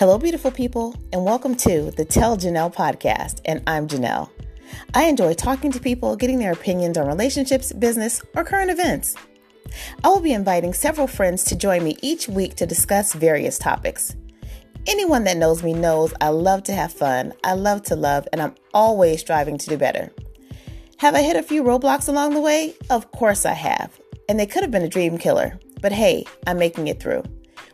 Hello, beautiful people, and welcome to the Tell Janelle podcast. And I'm Janelle. I enjoy talking to people, getting their opinions on relationships, business, or current events. I will be inviting several friends to join me each week to discuss various topics. Anyone that knows me knows I love to have fun, I love to love, and I'm always striving to do better. Have I hit a few roadblocks along the way? Of course I have. And they could have been a dream killer. But hey, I'm making it through.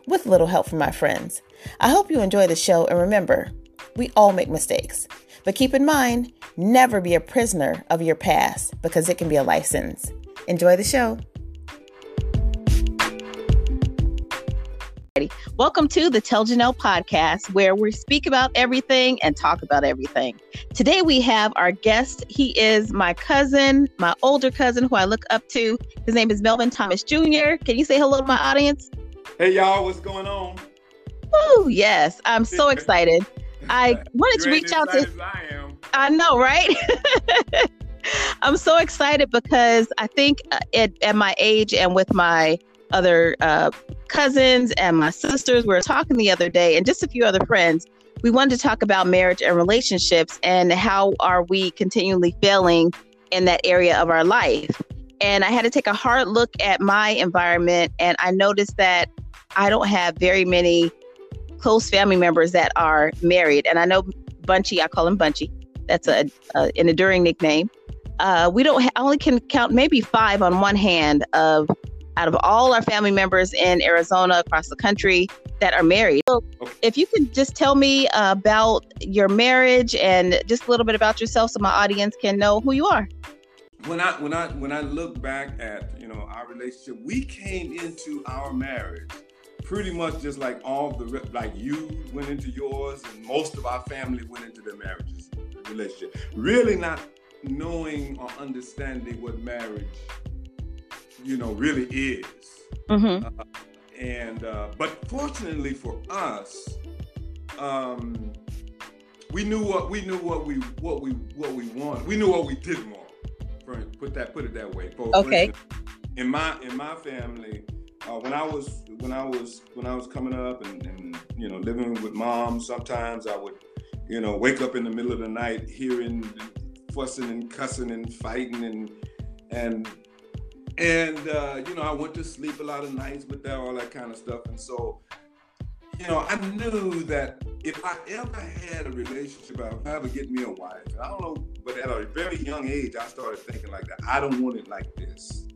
With little help from my friends. I hope you enjoy the show and remember, we all make mistakes. But keep in mind, never be a prisoner of your past because it can be a life sentence. Enjoy the show. Welcome to the Tell Janelle podcast, where we speak about everything and talk about everything. Today we have our guest. He is my cousin, my older cousin, who I look up to. His name is Melvin Thomas Jr. Can you say hello to my audience? Hey, y'all, what's going on? Oh, yes. I'm so excited. I wanted to reach out to. I am. I know, right? I'm so excited because I think uh, at, at my age and with my other uh, cousins and my sisters. We were talking the other day, and just a few other friends. We wanted to talk about marriage and relationships and how are we continually failing in that area of our life. And I had to take a hard look at my environment, and I noticed that I don't have very many close family members that are married. And I know Bunchy, I call him Bunchy. That's a, a an enduring nickname. Uh, we don't ha- only can count maybe five on one hand of out of all our family members in Arizona, across the country that are married. So, if you can just tell me about your marriage and just a little bit about yourself, so my audience can know who you are. When I when I when I look back at you know our relationship, we came into our marriage pretty much just like all the like you went into yours, and most of our family went into their marriages relationship. Really not knowing or understanding what marriage you know, really is. Mm-hmm. Uh, and uh, but fortunately for us, um, we knew what we knew what we what we what we want. We knew what we didn't want. Put that put it that way. For, okay. For in my in my family, uh, when I was when I was when I was coming up and, and you know living with mom, sometimes I would you know wake up in the middle of the night hearing fussing and cussing and fighting and and and uh, you know, I went to sleep a lot of nights with that, all that kind of stuff. And so, you know, I knew that if I ever had a relationship, I would ever get me a wife. And I don't know, but at a very young age, I started thinking like that. I don't want it like this.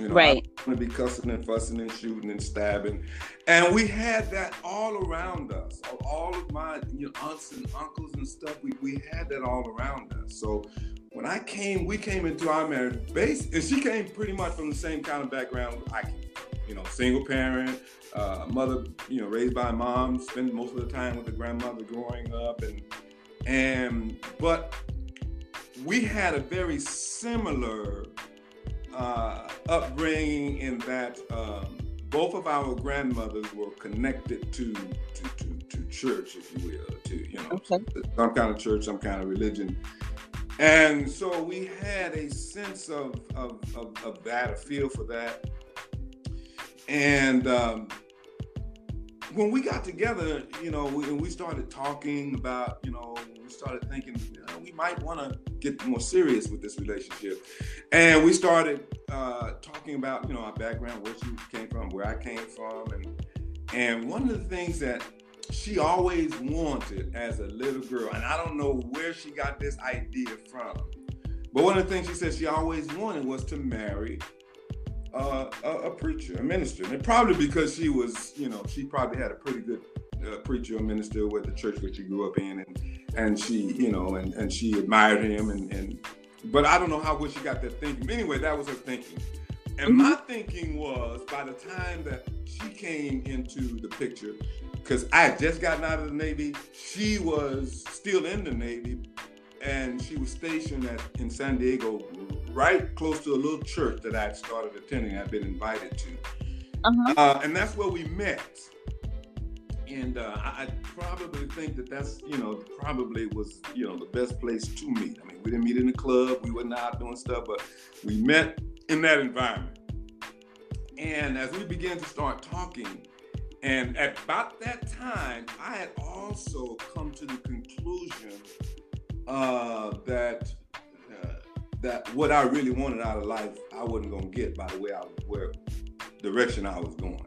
You know, right. I to be cussing and fussing and shooting and stabbing. And we had that all around us. All of my you know, aunts and uncles and stuff, we, we had that all around us. So when I came, we came into our marriage base, and she came pretty much from the same kind of background I came. You know, single parent, uh, mother, you know, raised by mom, spent most of the time with the grandmother growing up, and and but we had a very similar uh, upbringing in that um, both of our grandmothers were connected to to, to, to church, if you will, to you know okay. some kind of church, some kind of religion. And so we had a sense of, of, of, of that, a feel for that. And um, when we got together, you know, we, we started talking about, you know, we started thinking you know, we might want to get more serious with this relationship. And we started uh, talking about, you know, our background, where she came from, where I came from. And, and one of the things that she always wanted as a little girl, and I don't know where she got this idea from, but one of the things she said she always wanted was to marry uh, a, a, preacher, a minister, and probably because she was, you know, she probably had a pretty good uh, preacher or minister with the church that she grew up in, and and she, you know, and, and she admired him, and and but I don't know how where she got that thinking. Anyway, that was her thinking. And my mm-hmm. thinking was by the time that she came into the picture, because I had just gotten out of the Navy. She was still in the Navy, and she was stationed at in San Diego, right close to a little church that I had started attending. I'd been invited to, uh-huh. uh, and that's where we met. And uh, I, I probably think that that's you know probably was you know the best place to meet. I mean, we didn't meet in the club, we were not doing stuff, but we met in that environment. And as we began to start talking, And at about that time, I had also come to the conclusion uh, that that what I really wanted out of life, I wasn't gonna get by the way I where direction I was going.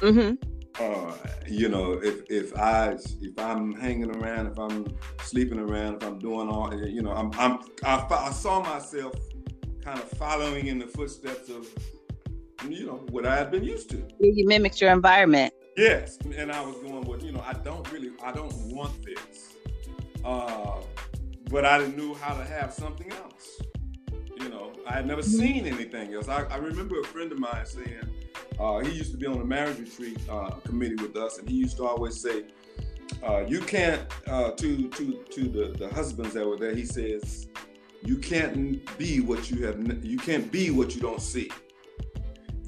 Mm-hmm. Uh, you know, if if I if I'm hanging around, if I'm sleeping around, if I'm doing all, you know, I'm I'm I, I saw myself kind of following in the footsteps of you know what I had been used to. You mimicked your environment. Yes, and I was going with you know I don't really I don't want this, uh, but I knew how to have something else. You know, I had never seen anything else. I, I remember a friend of mine saying uh, he used to be on the marriage retreat uh, committee with us, and he used to always say, uh, "You can't." Uh, to to to the the husbands that were there, he says, "You can't be what you have. You can't be what you don't see."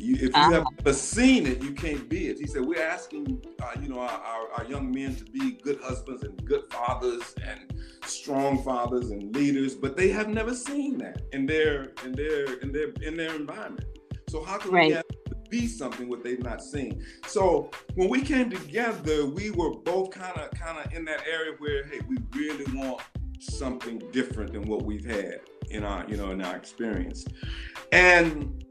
You, if you uh-huh. have never seen it, you can't be it. He said, "We're asking, uh, you know, our, our, our, young men to be good husbands and good fathers and strong fathers and leaders, but they have never seen that in their in their in their in their environment. So how can right. we ask to be something what they've not seen? So when we came together, we were both kind of kind of in that area where, hey, we really want something different than what we've had in our you know in our experience, and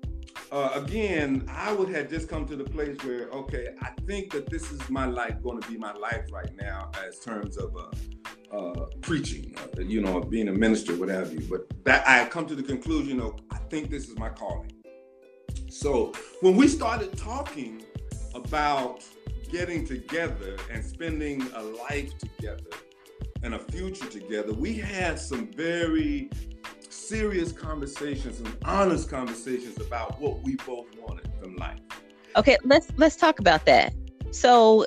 uh, again, I would have just come to the place where, okay, I think that this is my life, going to be my life right now, as terms of uh, uh, preaching, uh, you know, being a minister, what have you. But that I come to the conclusion of, I think this is my calling. So when we started talking about getting together and spending a life together and a future together, we had some very serious conversations and honest conversations about what we both wanted from life. Okay, let's let's talk about that. So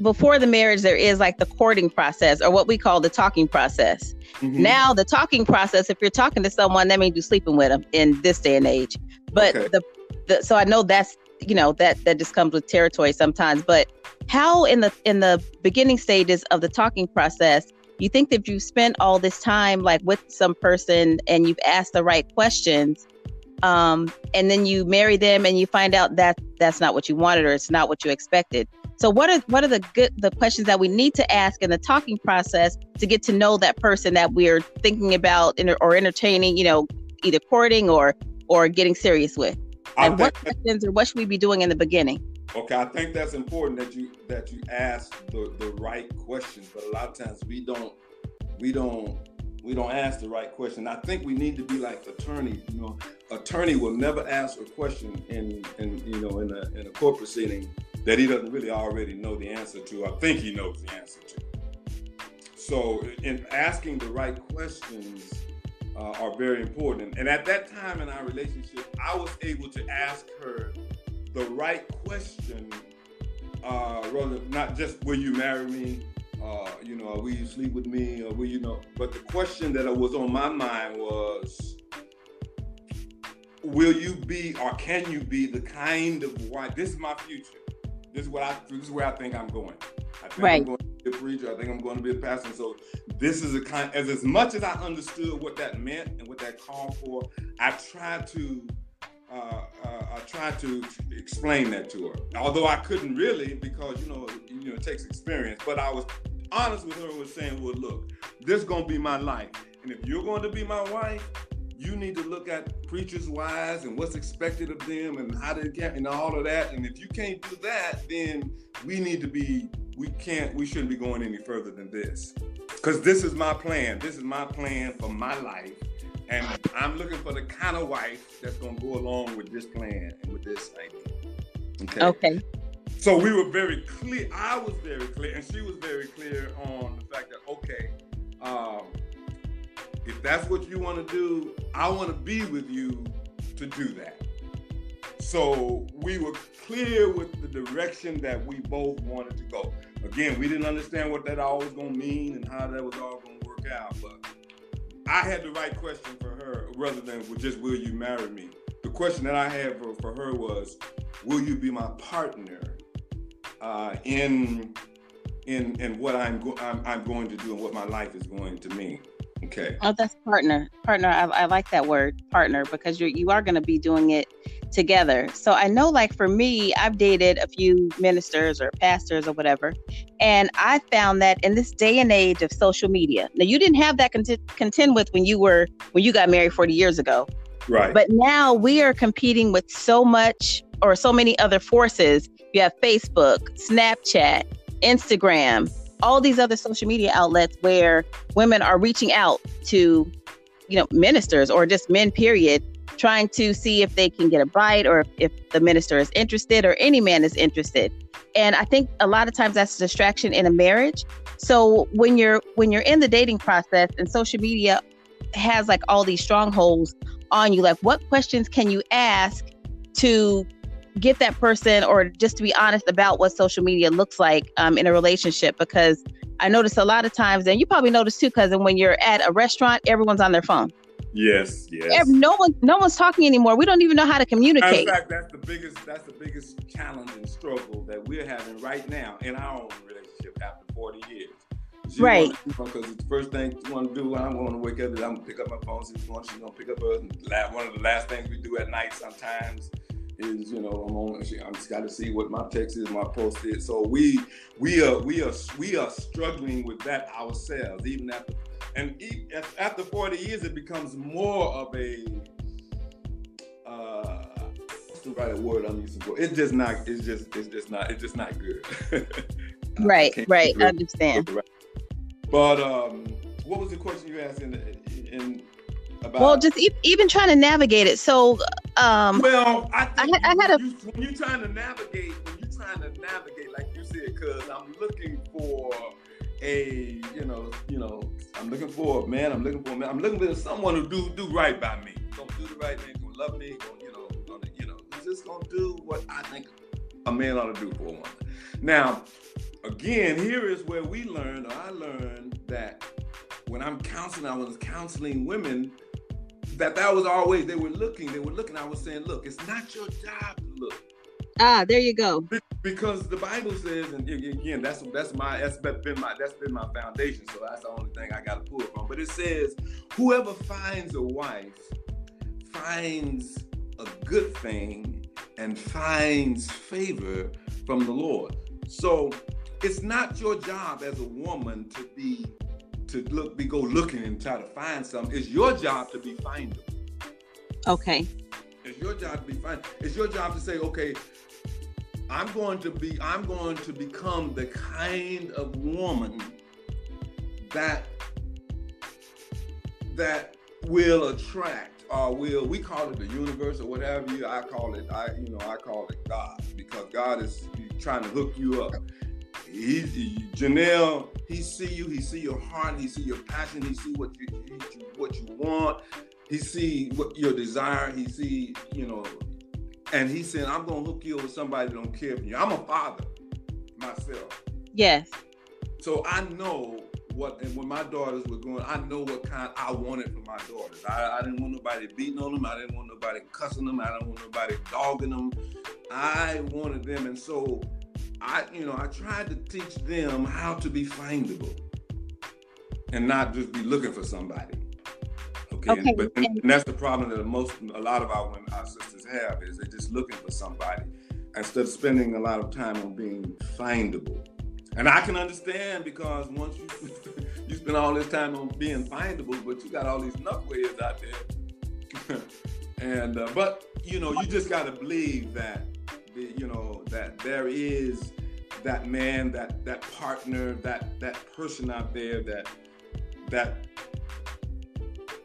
before the marriage there is like the courting process or what we call the talking process. Mm-hmm. Now the talking process if you're talking to someone that means you're sleeping with them in this day and age. But okay. the, the so I know that's you know that that just comes with territory sometimes but how in the in the beginning stages of the talking process you think that you've spent all this time like with some person and you've asked the right questions um, and then you marry them and you find out that that's not what you wanted or it's not what you expected. So what are what are the good the questions that we need to ask in the talking process to get to know that person that we're thinking about or entertaining you know either courting or or getting serious with? And what questions or what should we be doing in the beginning Okay, I think that's important that you that you ask the, the right questions, but a lot of times we don't we don't we don't ask the right question. I think we need to be like attorneys. You know, attorney will never ask a question in in you know in a in a court proceeding that he doesn't really already know the answer to. I think he knows the answer to. So, in asking the right questions uh, are very important. And at that time in our relationship, I was able to ask her the right question, uh, rather not just will you marry me, uh, you know, will you sleep with me, or will you know? But the question that was on my mind was, will you be or can you be the kind of wife? This is my future. This is what I. This is where I think I'm going. I think right. I'm going to be a preacher. I think I'm going to be a pastor. So this is a kind. As as much as I understood what that meant and what that called for, I tried to uh, uh, I tried to explain that to her. Although I couldn't really because you know you know it takes experience. But I was honest with her was saying, well, look, this is gonna be my life, and if you're going to be my wife, you need to look at preachers' wives and what's expected of them and how they get and all of that. And if you can't do that, then we need to be we can't we shouldn't be going any further than this because this is my plan. This is my plan for my life and I'm looking for the kind of wife that's going to go along with this plan and with this idea. Okay. Okay. So we were very clear. I was very clear, and she was very clear on the fact that okay, um, if that's what you want to do, I want to be with you to do that. So we were clear with the direction that we both wanted to go. Again, we didn't understand what that all was going to mean and how that was all going to work out, but I had the right question for her rather than just will you marry me. The question that I had for, for her was, will you be my partner uh, in in in what I'm, go- I'm, I'm going to do and what my life is going to mean? Okay. Oh, that's partner. Partner. I, I like that word, partner, because you're you are going to be doing it together. So I know, like for me, I've dated a few ministers or pastors or whatever, and I found that in this day and age of social media, now you didn't have that cont- contend with when you were when you got married 40 years ago, Right. but now we are competing with so much or so many other forces. You have Facebook, Snapchat, Instagram, all these other social media outlets where women are reaching out to, you know, ministers or just men, period, trying to see if they can get a bite or if the minister is interested or any man is interested. And I think a lot of times that's a distraction in a marriage. So when you're when you're in the dating process and social media has like all these strongholds on you, like what questions can you ask to get that person or just to be honest about what social media looks like um, in a relationship because i notice a lot of times and you probably notice too because when you're at a restaurant everyone's on their phone yes. Yes. No one no one's talking anymore we don't even know how to communicate fact, that's the biggest that's the biggest challenge and struggle that we're having right now in our own relationship after 40 years. She Right. Because the first thing she want to do when I'm going to wake up is I'm going to pick up my phone. She's going, she's going to pick up la- One of the last things we do at night sometimes is, you know, I'm on. I'm just got to see what my text is, my post is. So we we are we are we are struggling with that ourselves, even after. And after 40 years, it becomes more of a uh, what's the right word I'm using for? It's just not. It's just. It's just not. It's just not good. Right right i understand right- But um, what was the question you asked in, in about? well just e- even trying to navigate it so um well, I, I had- I had you, when you're trying to navigate, when you're trying to navigate, like you said, because I'm looking for a, you know, you know, I'm looking for a man. I'm looking for a man. I'm looking for someone who do do right by me. Gonna do the right thing. Gonna love me. Gonna, you know, gonna, you know, just gonna do what I think a man ought to do for a woman. Now, again, here is where we learned, or I learned that when I'm counseling, I was counseling women that that was always they were looking, they were looking. I was saying, look, it's not your job to look ah there you go Be- because the Bible says, and again, that's that's my that's been my that's been my foundation. So that's the only thing I got to pull from. But it says, whoever finds a wife finds a good thing and finds favor from the Lord. So it's not your job as a woman to be to look be go looking and try to find something. It's your job to be findable. okay It's your job to be fine. It's your job to say, okay, I'm going to be, I'm going to become the kind of woman that that will attract or will we call it the universe or whatever you I call it, I you know, I call it God because God is trying to hook you up. He, he Janelle, he see you, he see your heart, he see your passion, he see what you, what you want, he see what your desire, he see, you know, and he said, I'm gonna hook you up with somebody that don't care for you. I'm a father myself. yes So I know what, and when my daughters were going, I know what kind I wanted for my daughters. I, I didn't want nobody beating on them. I didn't want nobody cussing them. I didn't want nobody dogging them. I wanted them, and so I, you know, I tried to teach them how to be findable and not just be looking for somebody. Okay, Okay, but and, and- and that's the problem that most, a lot of our women, our sisters have is they're just looking for somebody instead of spending a lot of time on being findable. And I can understand because once you you spend all this time on being findable, but you got all these knuckleheads out there. and uh, but you know, you just got to believe that you know that there is that man, that that partner, that that person out there that that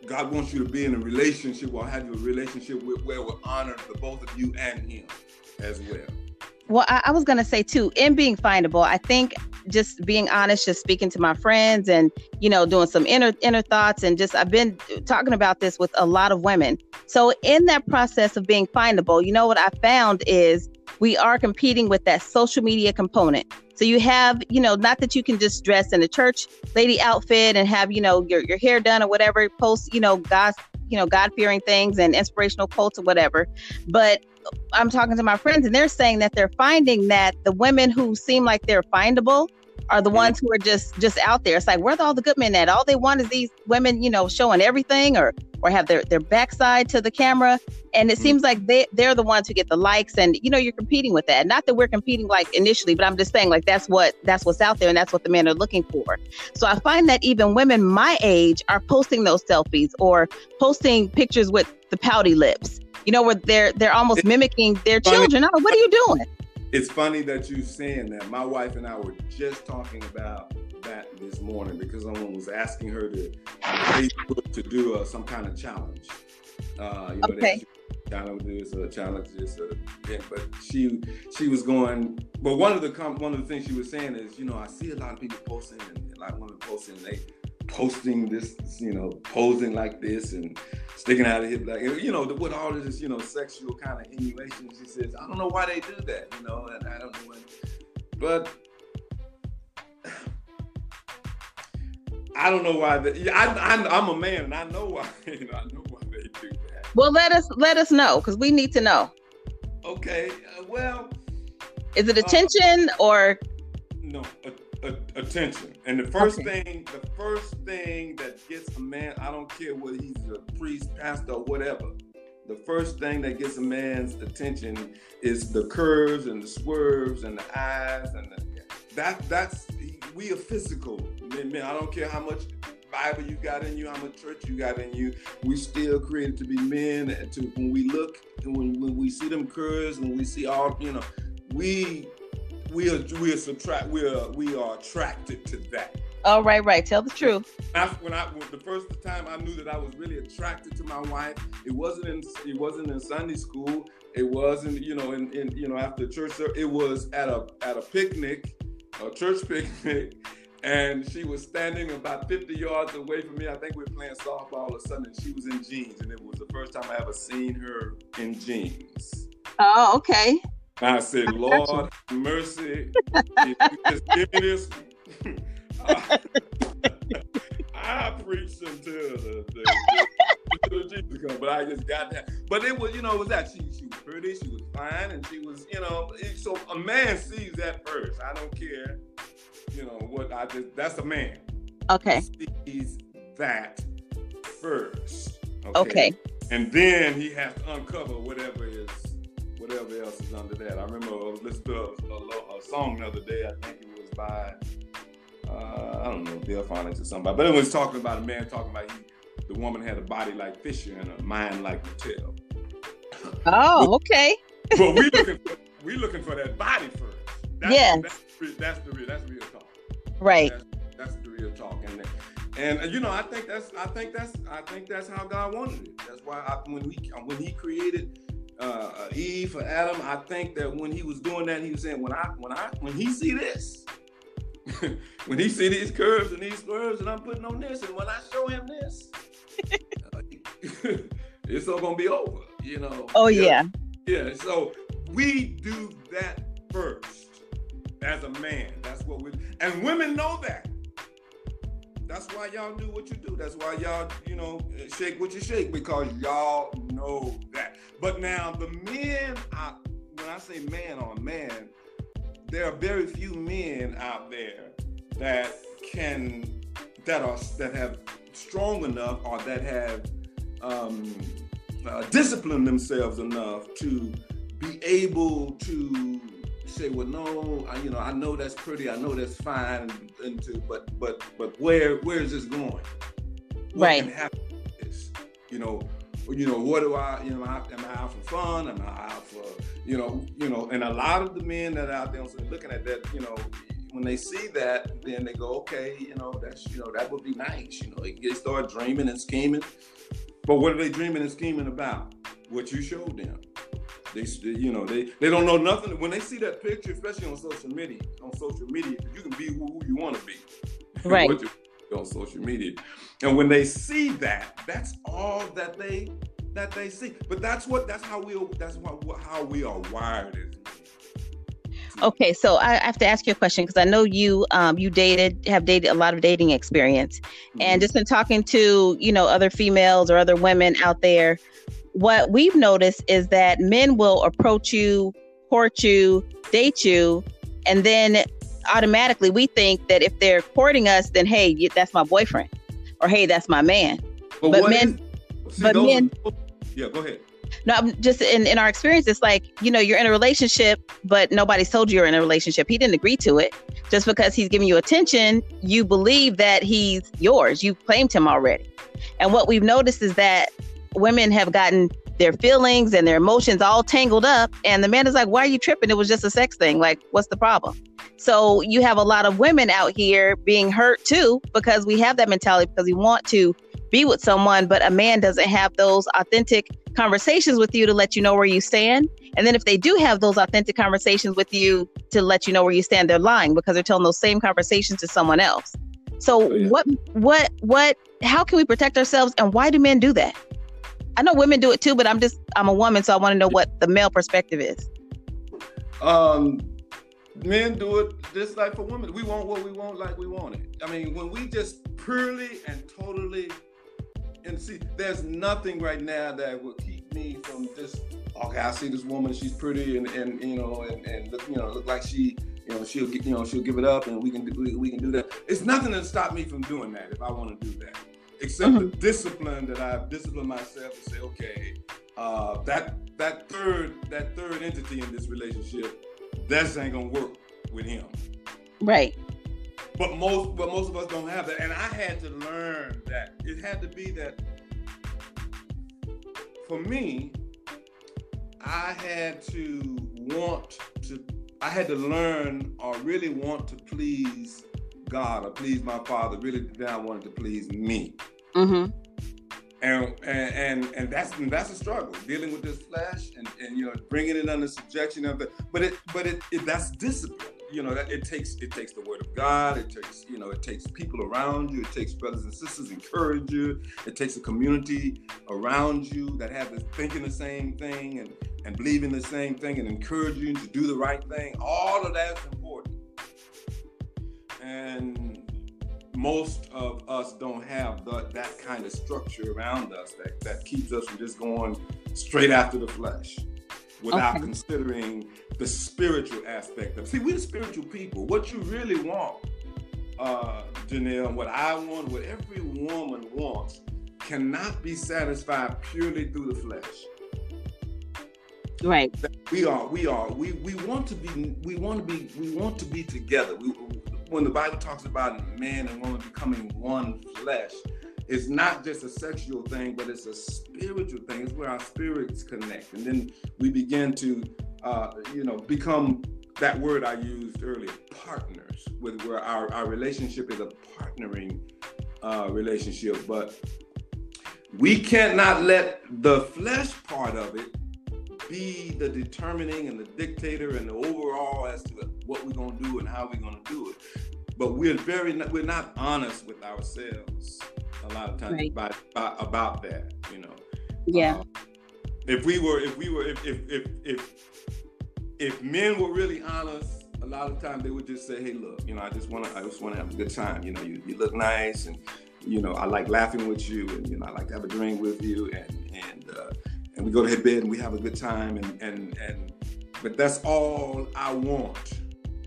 God wants you to be in a relationship or have you a relationship with where we honor the both of you and him as well. Well, I, I was gonna say too, in being findable, I think just being honest, just speaking to my friends and you know, doing some inner inner thoughts and just I've been talking about this with a lot of women. So in that process of being findable, you know what I found is we are competing with that social media component. So you have, you know, not that you can just dress in a church lady outfit and have, you know, your, your hair done or whatever, post, you know, God's, you know, God fearing things and inspirational quotes or whatever. But I'm talking to my friends and they're saying that they're finding that the women who seem like they're findable are the ones who are just just out there. It's like where are all the good men at? All they want is these women, you know, showing everything or or have their their backside to the camera. And it mm-hmm. seems like they they're the ones who get the likes and you know you're competing with that. Not that we're competing like initially, but I'm just saying like that's what that's what's out there and that's what the men are looking for. So I find that even women my age are posting those selfies or posting pictures with the pouty lips. You know, where they're they're almost mimicking their children. Oh, what are you doing? It's funny that you're saying that. My wife and I were just talking about that this morning because someone was asking her to Facebook to do uh, some kind of challenge. Uh, you know, okay. Challenge is a challenge is yeah, but she she was going. But one of the one of the things she was saying is, you know, I see a lot of people posting and like one of the posting they posting this, you know, posing like this and sticking out of hip, like you know, with all this, you know, sexual kind of innuation. She says, I don't know why they do that, you know, and I don't know, when, but I don't know why. They, I, I, am a man, and I know why. You know, I know why they do that. Well, let us let us know because we need to know. Okay. Uh, well, is it attention uh, or no? Attention. And the first okay. thing, the first thing that gets a man, I don't care whether he's a priest, pastor, or whatever. The first thing that gets a man's attention is the curves and the swerves and the eyes and the, that that's we are physical men. I don't care how much Bible you got in you, how much church you got in you. We still created to be men. And to when we look and when, when we see them curves, when we see all you know, we we are we are subtract we are we are attracted to that. Oh right, right. Tell the truth. when I the first time I knew that I was really attracted to my wife, it wasn't in it wasn't in Sunday school. It wasn't you know in, in you know after church. Service, it was at a at a picnic, a church picnic. And she was standing about 50 yards away from me. I think we were playing softball or something. She was in jeans, and it was the first time I ever seen her in jeans. Oh, okay. I said, Lord, mercy, just give me this. I, preached until the, the, the Jesus come, but I just got that. But it was, you know, it was that she she was pretty, she was fine, and she was, you know, so a man sees that first. I don't care, you know, what I just that's a man. Okay. He sees that first. Okay. okay. And then he has to uncover whatever is whatever else is under that. I remember I was listening to a, a, a song the other day. I think it was by uh, I don't know Bill Phonics or somebody, but it was talking about a man talking about he, the woman had a body like Fisher and a mind like Mattel. Oh, but, okay. but we looking for we looking for that body first. That's, yeah, that's, that's the real that's real talk. Right. That's, that's the real talk, and and you know I think that's I think that's I think that's how God wanted it. That's why I, when we when He created uh, Eve for Adam. I think that when he was doing that, he was saying, when I when I when he see this, when he see these curves and these curves and I'm putting on this, and when I show him this, uh, it's all gonna be over. You know. Oh yeah. Yeah. So we do that first as a man. That's what we and women know that. That's why y'all do what you do. That's why y'all, you know, shake what you shake because y'all know that. But now the men, I, when I say man on man, there are very few men out there that can that are that have strong enough or that have um, uh, disciplined themselves enough to be able to say, well, no, I, you know, I know that's pretty, I know that's fine, and, to, but but but where where is this going? What right. Can happen this? You know, you know, what do I, you know, am I out for fun? Am I out for, you know, you know, and a lot of the men that are out there looking at that, you know, when they see that, then they go, okay, you know, that's, you know, that would be nice. You know, they start dreaming and scheming. But what are they dreaming and scheming about? What you showed them. They, you know, they they don't know nothing. When they see that picture, especially on social media, on social media, you can be who, you want to be, right? on social media, and when they see that, that's all that they that they see. But that's what that's how we that's what how we are wired. Okay, so I have to ask you a question because I know you um, you dated have dated a lot of dating experience, mm-hmm. and just in talking to you know other females or other women out there, what we've noticed is that men will approach you, court you, date you, and then automatically we think that if they're courting us, then hey, that's my boyfriend, or hey, that's my man. But, But men- is- see, but those- men- yeah, go ahead. No, I'm just in, in our experience, it's like, you know, you're in a relationship, but nobody's told you you're in a relationship. He didn't agree to it. Just because he's giving you attention, you believe that he's yours. You've claimed him already. And what we've noticed is that women have gotten their feelings and their emotions all tangled up. And the man is like, why are you tripping? It was just a sex thing. Like, what's the problem? So you have a lot of women out here being hurt too, because we have that mentality because we want to be with someone, but a man doesn't have those authentic conversations with you to let you know where you stand. And then if they do have those authentic conversations with you to let you know where you stand, they're lying because they're telling those same conversations to someone else. So Oh, yeah. what what what how can we protect ourselves and why do men do that? I know women do it too, but I'm just I'm a woman, so I want to know what the male perspective is. Um, men do it just like for women. We want what we want, like we want it. I mean, when we just purely and totally, and see, there's nothing right now that will keep me from just. Okay, I see this woman. She's pretty, and, and you know, and, and look, you know, look like she, you know, she'll you know, she'll give it up, and we can do, we can do that. It's nothing to stop me from doing that if I want to do that, except the discipline that I've disciplined myself to say, okay, uh, that that third that third entity in this relationship, that ain't gonna work with him. Right. But most but most of us don't have that, and I had to learn that it had to be that. For me, I had to want to. I had to learn or really want to please God or please my Father. Really, then I wanted to please me. Mm-hmm. and and and, that's and that's a struggle dealing with this flesh and, and you know bringing it under subjection of the but it but it, it that's discipline. You know that it takes it takes the word of god. It takes you know it takes people around you. It takes brothers and sisters encourage you. It takes a community around you that have this thinking the same thing and and believing the same thing and encourage you to do the right thing. All of that's important. And most of us don't have the, that kind of structure around us that, that keeps us from just going straight after the flesh without Okay. considering the spiritual aspect of see we're spiritual people what you really want uh janelle and what i want what every woman wants cannot be satisfied purely through the flesh Right. we are we are we we want to be we want to be we want to be together we, when the bible talks about man and woman becoming one flesh it's not just a sexual thing but it's a spiritual thing. It's where our spirits connect. And then we begin to uh, you know become that word i used earlier partners with where our, our relationship is a partnering uh, relationship. But we cannot let the flesh part of it be the determining and the dictator and the overall as to what we're going to do and how we're going to do it. But we're very we're not honest with ourselves a lot of times Right. about, about about that. You know. Yeah. Uh, if we were if we were if if if if, if men were really honest. A lot of times they would just say, "Hey, look, you know, I just want to, I just want to have a good time. You know, you, you look nice, and you know, I like laughing with you, and you know, I like to have a drink with you, and and uh, and we go to bed and we have a good time and and and but that's all I want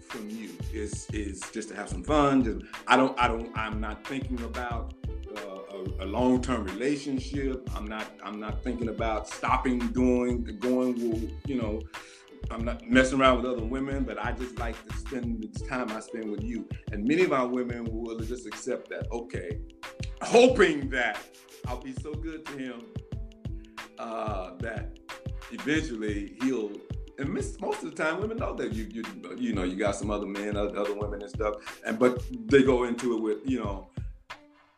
from you is is just to have some fun. Just, I don't I don't I'm not thinking about uh, a, a long term relationship. I'm not I'm not thinking about stopping doing going you know. I'm not messing around with other women, but I just like to spend the time I spend with you. And many of our women will just accept that, okay, hoping that I'll be so good to him uh, that eventually he'll. And miss, most of the time, women know that you you you know you got some other men, other, other women and stuff, and but they go into it with you know,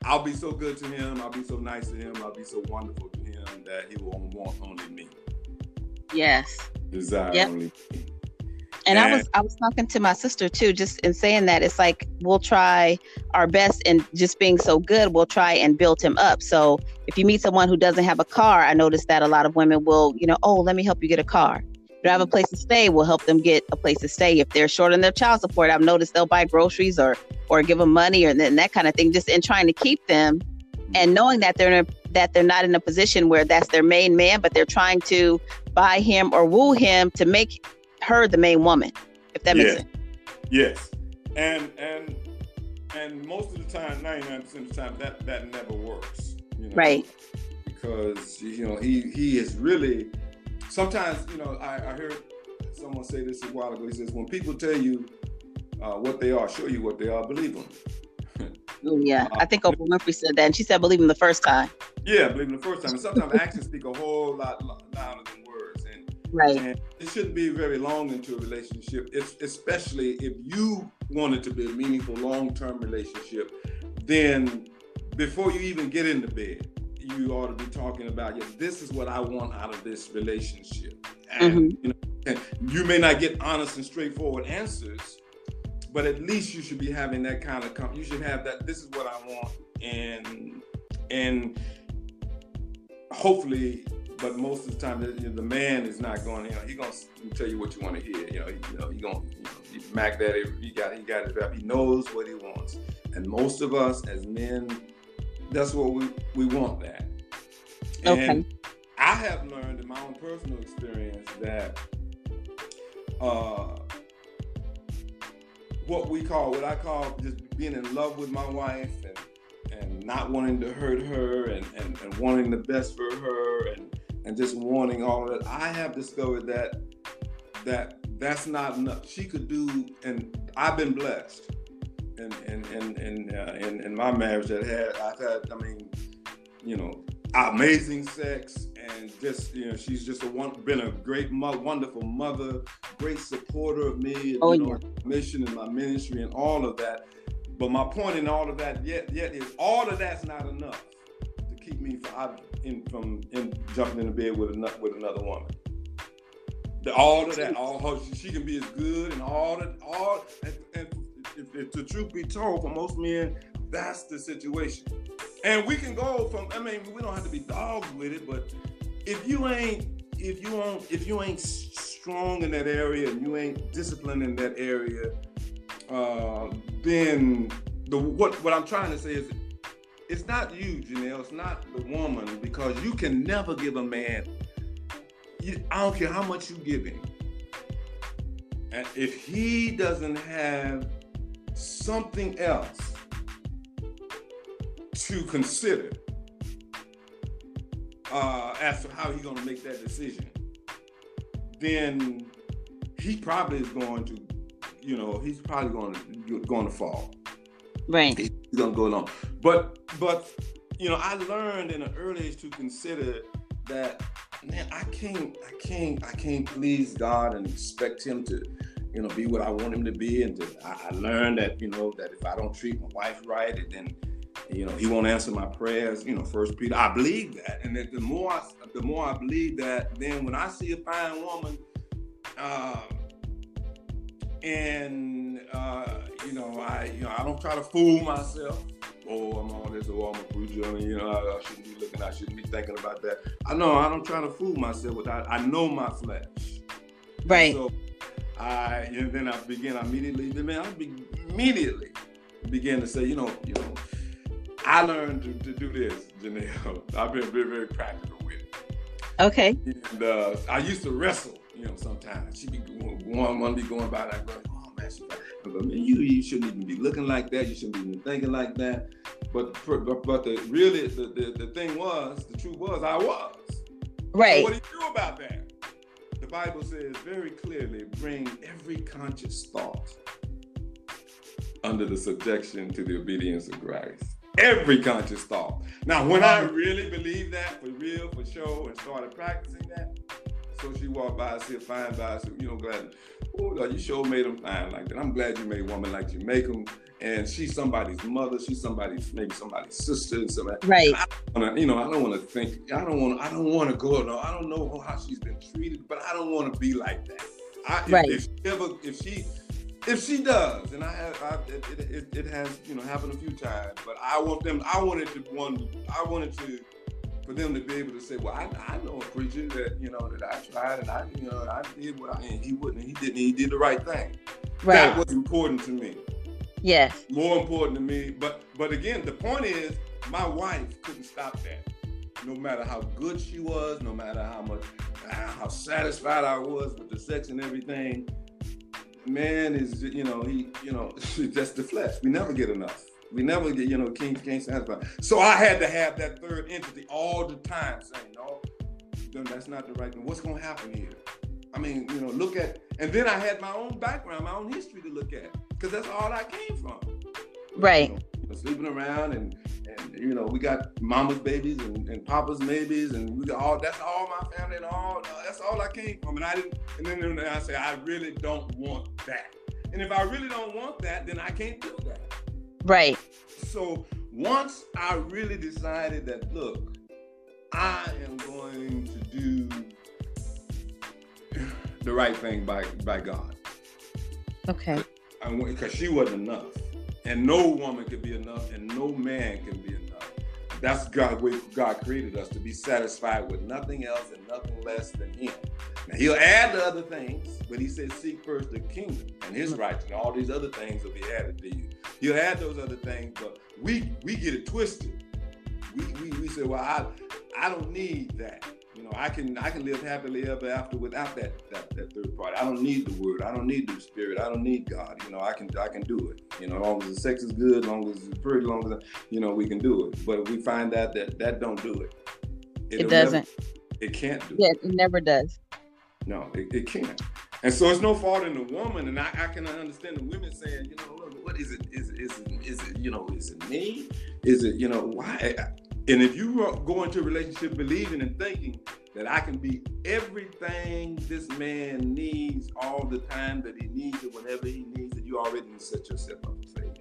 I'll be so good to him, I'll be so nice to him, I'll be so wonderful to him that he will want only me, Yes. desire Yep. only me. And I was I was talking to my sister too, just in saying that it's like we'll try our best and just being so good, we'll try and build him up. So if you meet someone who doesn't have a car, I noticed that a lot of women will, you know, oh, let me help you get a car. If you have a mm-hmm. place to stay, we'll help them get a place to stay. If they're short on their child support, I've noticed they'll buy groceries or or give them money or then that kind of thing, just in trying to keep them mm-hmm. and knowing that they're in a, that they're not in a position where that's their main man, but they're trying to buy him or woo him to make her the main woman. If that makes Yeah. sense. Yes. And and and most of the time, 99% of the time, that that never works. You know? Right. Because you know he he is really sometimes you know I, I heard someone say this a while ago. He says when people tell you uh, what they are, show you what they are, believe them. Oh, yeah, I think Oprah Winfrey said that, and she said, "Believe him the first time." Yeah, believe him the first time. And sometimes actions speak a whole lot louder than right. And it shouldn't be very long into a relationship, it's, especially if you want it to be a meaningful, long-term relationship. Then, before you even get into bed, you ought to be talking about, yeah, this is what I want out of this relationship. And mm-hmm. you know, you may not get honest and straightforward answers but at least you should be having that kind of com- you should have that this is what i want and and hopefully but most of the time the, you know, the man is not going you know he's to tell you what you want to hear you know he, you know, he going you know he, mac daddy he got he got his rap he knows what he wants and most of us as men that's what we we want that okay. and i have learned in my own personal experience that uh what we call, what I call just being in love with my wife and, and not wanting to hurt her and, and, and wanting the best for her and, and just wanting all of that. I have discovered that that that's not enough. She could do, and I've been blessed in in in in, uh, in, in my marriage that had I've had. I mean, you know, amazing sex and just you know she's just a one been a great mo- wonderful mother great supporter of me and, oh, you know, yeah. mission and my ministry and all of that but my point in all of that yet yet is all of that's not enough to keep me from in, from in jumping into bed with another with another woman. The, all of that all her, she can be as good and all that all and, and if, if the truth be told for most men that's the situation. And we can go from i mean we don't have to be dogs with it but if you ain't if you ain't if you ain't strong in that area and you ain't disciplined in that area, uh, then the what what I'm trying to say is it's not you, Janelle. It's not the woman because you can never give a man. You, I don't care how much you give him, and if he doesn't have something else to consider, uh, as to how he's going to make that decision, then he probably is going to, you know, he's probably going to going to fall. Right. He's going to go along. But but you know, I learned in an early age to consider that man, I can't I can't I can't please God and expect Him to you know be what I want Him to be. And to, I, I learned that you know that if I don't treat my wife right, then you know, he won't answer my prayers. You know, First Peter. I believe that, and that the more I, the more I believe that, then when I see a fine woman, uh, and uh, you know, I you know, I don't try to fool myself. Oh, I'm all this. Oh, I'm a preacher. I mean, you know, I, I, shouldn't be looking. I shouldn't be thinking about that. I know I don't try to fool myself with that. I know my flesh. Right. So I and then I begin immediately. Then I be, immediately begin to say, you know, you know I learned to, to do this, Janelle. I've been very, very practical with it. Okay. And uh, I used to wrestle, you know, sometimes. She'd be going, one, one be going by that, going, she, but man, you, you shouldn't even be looking like that. You shouldn't be even thinking like that. But but, but the really the, the, the thing was, the truth was, I was. Right. So what do you do about that? The Bible says very clearly, bring every conscious thought under the subjection to the obedience of Christ every conscious thought. Now, when I really believed that for real, for sure, and started practicing that, so she walked by, I see a fine by, I said, you know, glad, oh, you sure made them fine like that. I'm glad you made a woman like you make them. And she's somebody's mother, she's somebody's maybe somebody's sister, and somebody. Right. Wanna, you know, I don't want to think. I don't want. to, I don't want to go. No, I don't know how she's been treated, but I don't want to be like that. I, right. If, if she ever, if she if she does, and I have, I, it, it, it, has, you know, happened a few times. But I want them. I wanted to one. I wanted to for them to be able to say, well, I, I know a preacher that you know that I tried and I, you know, I did what I and he wouldn't. He didn't. He did the right thing. Right. That was important to me. Yes. More important to me. But but again, the point is, my wife couldn't stop that. No matter how good she was, no matter how much how satisfied I was with the sex and everything, man is, you know, he, you know, just the flesh. We never get enough. We never get, you know, king can't satisfy. So I had to have that third entity all the time saying, no, that's not the right thing. What's gonna happen here? I mean, you know, look at, and then I had my own background, my own history to look at, because that's all I came from. Right. You know, sleeping around and and you know we got mama's babies and, and papa's babies and we got all that's all my family and all that's all I came from and I didn't and then, then I say I really don't want that and if I really don't want that then I can't do that right. So once I really decided that look I am going to do the right thing by by God. Okay. Because she wasn't enough. And no woman could be enough, and no man can be enough. That's God way God created us to be satisfied with nothing else and nothing less than Him. Now He'll add the other things, but He says, "Seek first the kingdom and His mm-hmm. righteousness, and all these other things will be added to you." He'll add those other things, but we we get it twisted. We we, we say, "Well, I I don't need that." Know, I can I can live happily ever after without that, that that third party. I don't need the word. I don't need the spirit. I don't need God. You know, I can I can do it. You know, as long as the sex is good, as long as it's pretty, as long as you know we can do it. But if we find out that that don't do it. It'll it doesn't. Never, it can't do. Yeah, it. it never does. No, it, it can't. And so it's no fault in the woman, and I, I can understand the women saying, you know, what is it? Is it, is it, is it, you know, is it me? Is it, you know, why? And if you go into a relationship believing and thinking that I can be everything this man needs all the time that he needs it whenever he needs it, you already set yourself up for failure.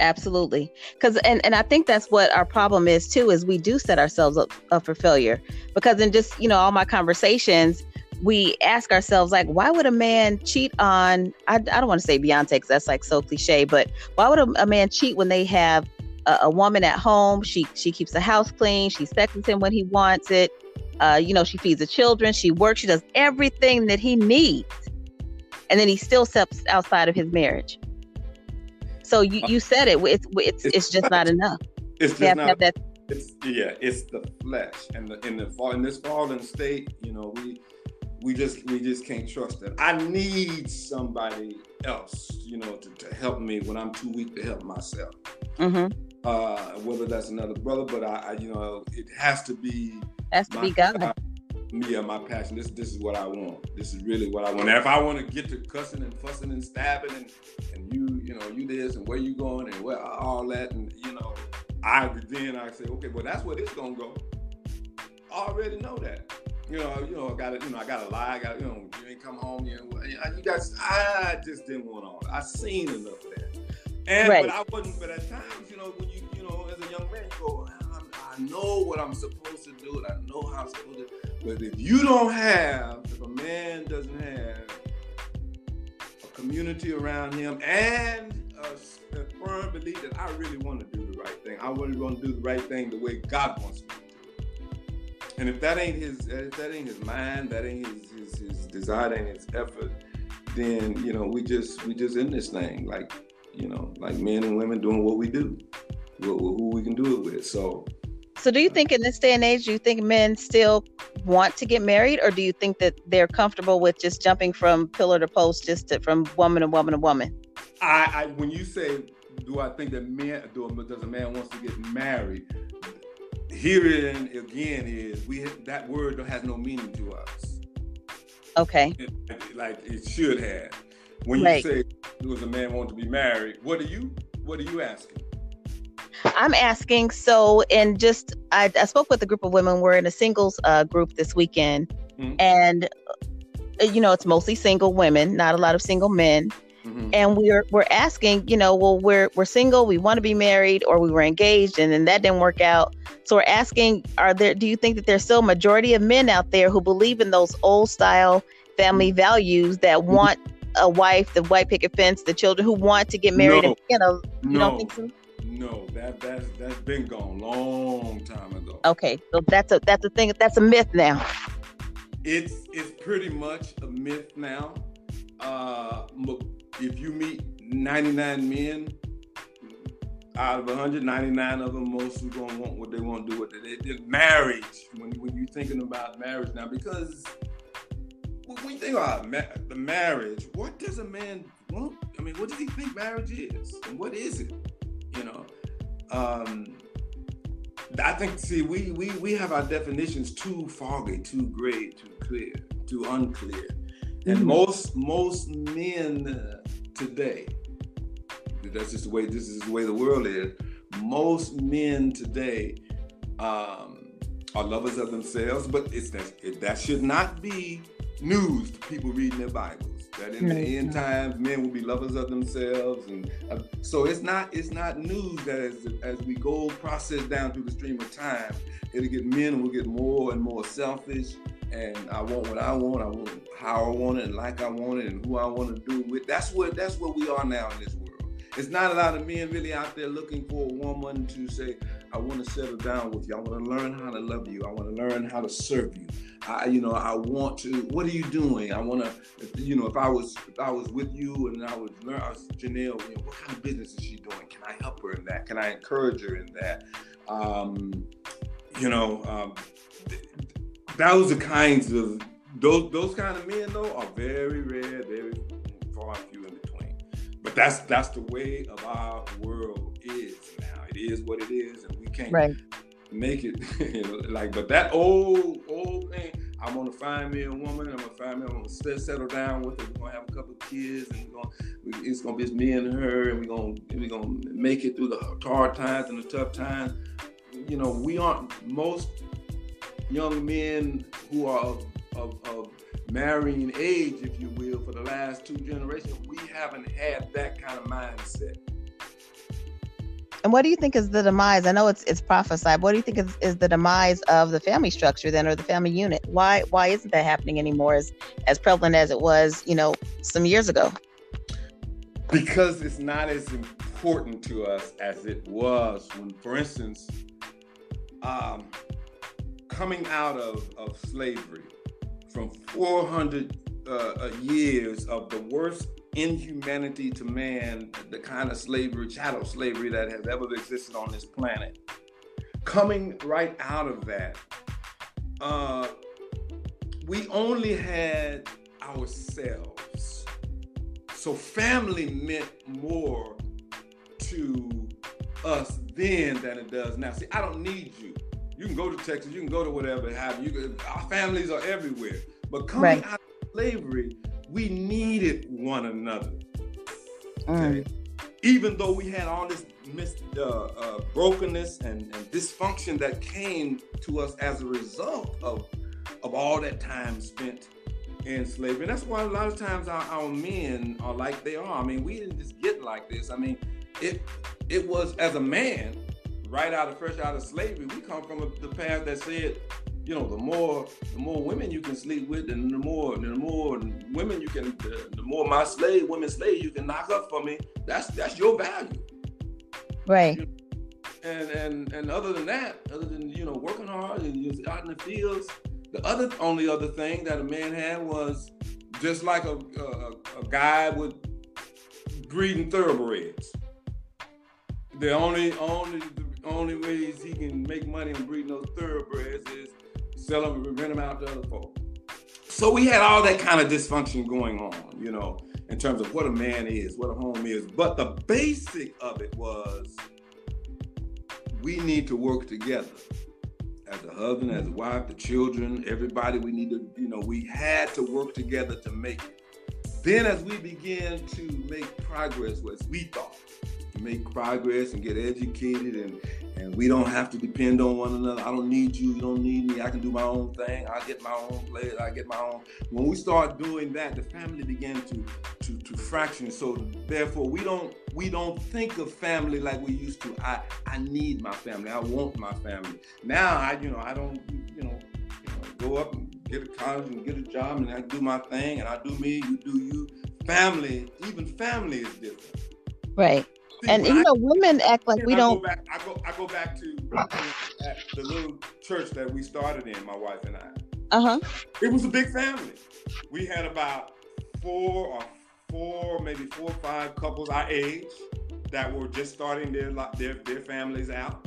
Absolutely. Because and, and I think that's what our problem is too, is we do set ourselves up, up for failure. Because in just, you know, all my conversations, we ask ourselves like why would a man cheat on i, I don't want to say beyonce because that's like so cliche but why would a, a man cheat when they have a, a, woman at home. She she keeps the house clean. She sexes him when he wants it. Uh, you know, she feeds the children. She works. She does everything that he needs, and then he still steps outside of his marriage. So you, you said it. It's it's it's just not enough. It's just not. That. It's yeah. It's the flesh, and the in the fall in this fallen state. You know, we we just we just can't trust that. I need somebody else, you know, to, to help me when I'm too weak to help myself. Mm-hmm uh, whether that's another brother, but I, I, you know, it has to be has to be God. yeah, my passion. This this is what I want. This is really what I want. And if I want to get to cussing and fussing and stabbing and and you, you know, you this and where you going and where all that and you know, I then I say, okay, well that's where this gonna go. I already know that. You know, you know, I got to, you know, I got to lie. I got, you know, you ain't come home. You know, you guys, I just didn't want all that. I seen enough of that. And right. but I wasn't. But at times, you know, when you you know, as a young man, you go, I know what I'm supposed to do, and I know how I'm supposed to. Do it. But if you don't have, if a man doesn't have a community around him and a, a firm belief that I really want to do the right thing, I really want to do the right thing the way God wants me to. And if that ain't his, if that ain't his mind, that ain't his his, his desire, ain't his effort, then you know we just we just in this thing like you know, like men and women doing what we do, who we can do it with. So, so do you think in this day and age, do you think men still want to get married, or do you think that they're comfortable with just jumping from pillar to post, just to, from woman to woman to woman? I, I when you say, do I think that men, do, does a man wants to get married? Herein again is we that word has no meaning to us. Okay. It, like it should have. When you say was a man wanting to be married, what are you what are you asking? I'm asking so and just I, I spoke with a group of women. We're in a singles uh, group this weekend, mm-hmm. and uh, you know it's mostly single women, not a lot of single men. Mm-hmm. And we're we're asking, you know, well, we're we're single, we want to be married, or we were engaged, and then that didn't work out. So we're asking, are there? Do you think that there's still a majority of men out there who believe in those old style family values that mm-hmm. want a wife, the white picket fence, the children who want to get married. No, and, you know, you no, don't think so? No, that that's that's been gone long time ago. Okay, so that's a that's a thing. That's a myth now. It's it's pretty much a myth now. Uh, if you meet 99 men out of 199 of them, most are gonna want what they want to do with it. They, marriage. When when you're thinking about marriage now, because when you think about ma- the marriage, what does a man want? I mean, what does he think marriage is? And what is it? You know? Um, I think see we we we have our definitions too foggy, too gray, too clear, too unclear. And mm-hmm. most most men uh, today, that's just the way this is the way the world is. Most men today um, are lovers of themselves, but it's that it, that should not be news to people reading their Bibles. That in the end times, men will be lovers of themselves, and uh, so it's not it's not news that as as we go process down through the stream of time, it'll get men will get more and more selfish. And I want what I want. I want how I want it, and like I want it, and who I want to do it with. That's what that's what we are now in this world. It's not a lot of men really out there looking for a woman to say, I want to settle down with you. I want to learn how to love you. I want to learn how to serve you. I, you know, I want to. What are you doing? I want to, you know, if I was, if I was with you and I was I was Janelle. You know, what kind of business is she doing? Can I help her in that? Can I encourage her in that? Um, you know, um, was the kinds of those those kind of men though are very rare, very far few in between. But that's that's the way of our world is. It is what it is, and we can't right. make it you know, like. But that old old thing. I'm gonna find me a woman. I'm gonna find me. I'm gonna settle down with her. We're gonna have a couple of kids, and we're gonna. It's gonna be just me and her, and we're gonna we're gonna make it through the hard times and the tough times. You know, we aren't most young men who are of, of, of marrying age, if you will, for the last two generations. We haven't had that kind of mindset. And what do you think is the demise? I know it's it's prophesied. What do you think is, is the demise of the family structure then, or the family unit? Why why isn't that happening anymore as as prevalent as it was, you know, some years ago? Because it's not as important to us as it was when, for instance, um, coming out of, of slavery from 400 uh, years of the worst inhumanity to man, the kind of slavery, chattel slavery that has ever existed on this planet. Coming right out of that, uh, we only had ourselves. So family meant more to us then than it does now. See, I don't need you. You can go to Texas, you can go to whatever have you. Our families are everywhere. But coming right. out of slavery, we needed one another. Okay? Mm. Even though we had all this mis- uh, uh, brokenness and, and dysfunction that came to us as a result of, of all that time spent in slavery. And that's why a lot of times our, our men are like they are. I mean, we didn't just get like this. I mean, it it was as a man, right out of fresh out of slavery, we come from a, the path that said you know, the more the more women you can sleep with, and the more the more women you can, the, the more my slave, women slave you can knock up for me. That's that's your value, right? You know? And and and other than that, other than you know working hard and just out in the fields, the other only other thing that a man had was just like a a, a guy with breeding thoroughbreds. The only only the only ways he can make money on breeding those thoroughbreds is sell them, and rent them out to other folks. So we had all that kind of dysfunction going on, you know, in terms of what a man is, what a home is. But the basic of it was we need to work together as a husband, as a wife, the children, everybody. We need to, you know, we had to work together to make it. Then, as we began to make progress, as we thought, make progress and get educated and and we don't have to depend on one another. I don't need you. You don't need me. I can do my own thing. I get my own place. I get my own. When we start doing that, the family began to to to fraction. So therefore, we don't we don't think of family like we used to. I I need my family. I want my family. Now I you know I don't you know, you know go up and get a college and get a job and I do my thing and I do me. You do you. Family, even family is different. Right. And you know, women act like we I don't. Go back, I go. I go back to the little church that we started in. My wife and I. Uh huh. It was a big family. We had about four or four, maybe four or five couples our age that were just starting their their their families out,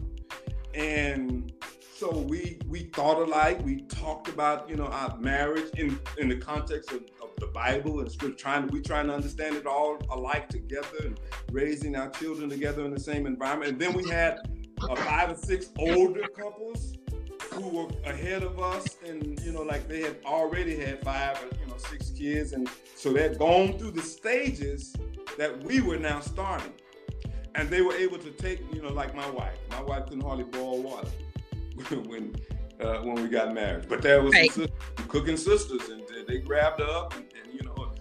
and so we we thought alike. We talked about you know our marriage in in the context of the Bible and scripture, trying we trying to understand it all alike together and raising our children together in the same environment. And then we had uh, five or six older couples who were ahead of us, and you know, like they had already had five or you know six kids, and so they'd gone through the stages that we were now starting, and they were able to take, you know, like my wife. My wife couldn't hardly boil water when uh, when we got married, but there was right. sisters, cooking sisters, and they grabbed her up and, and you know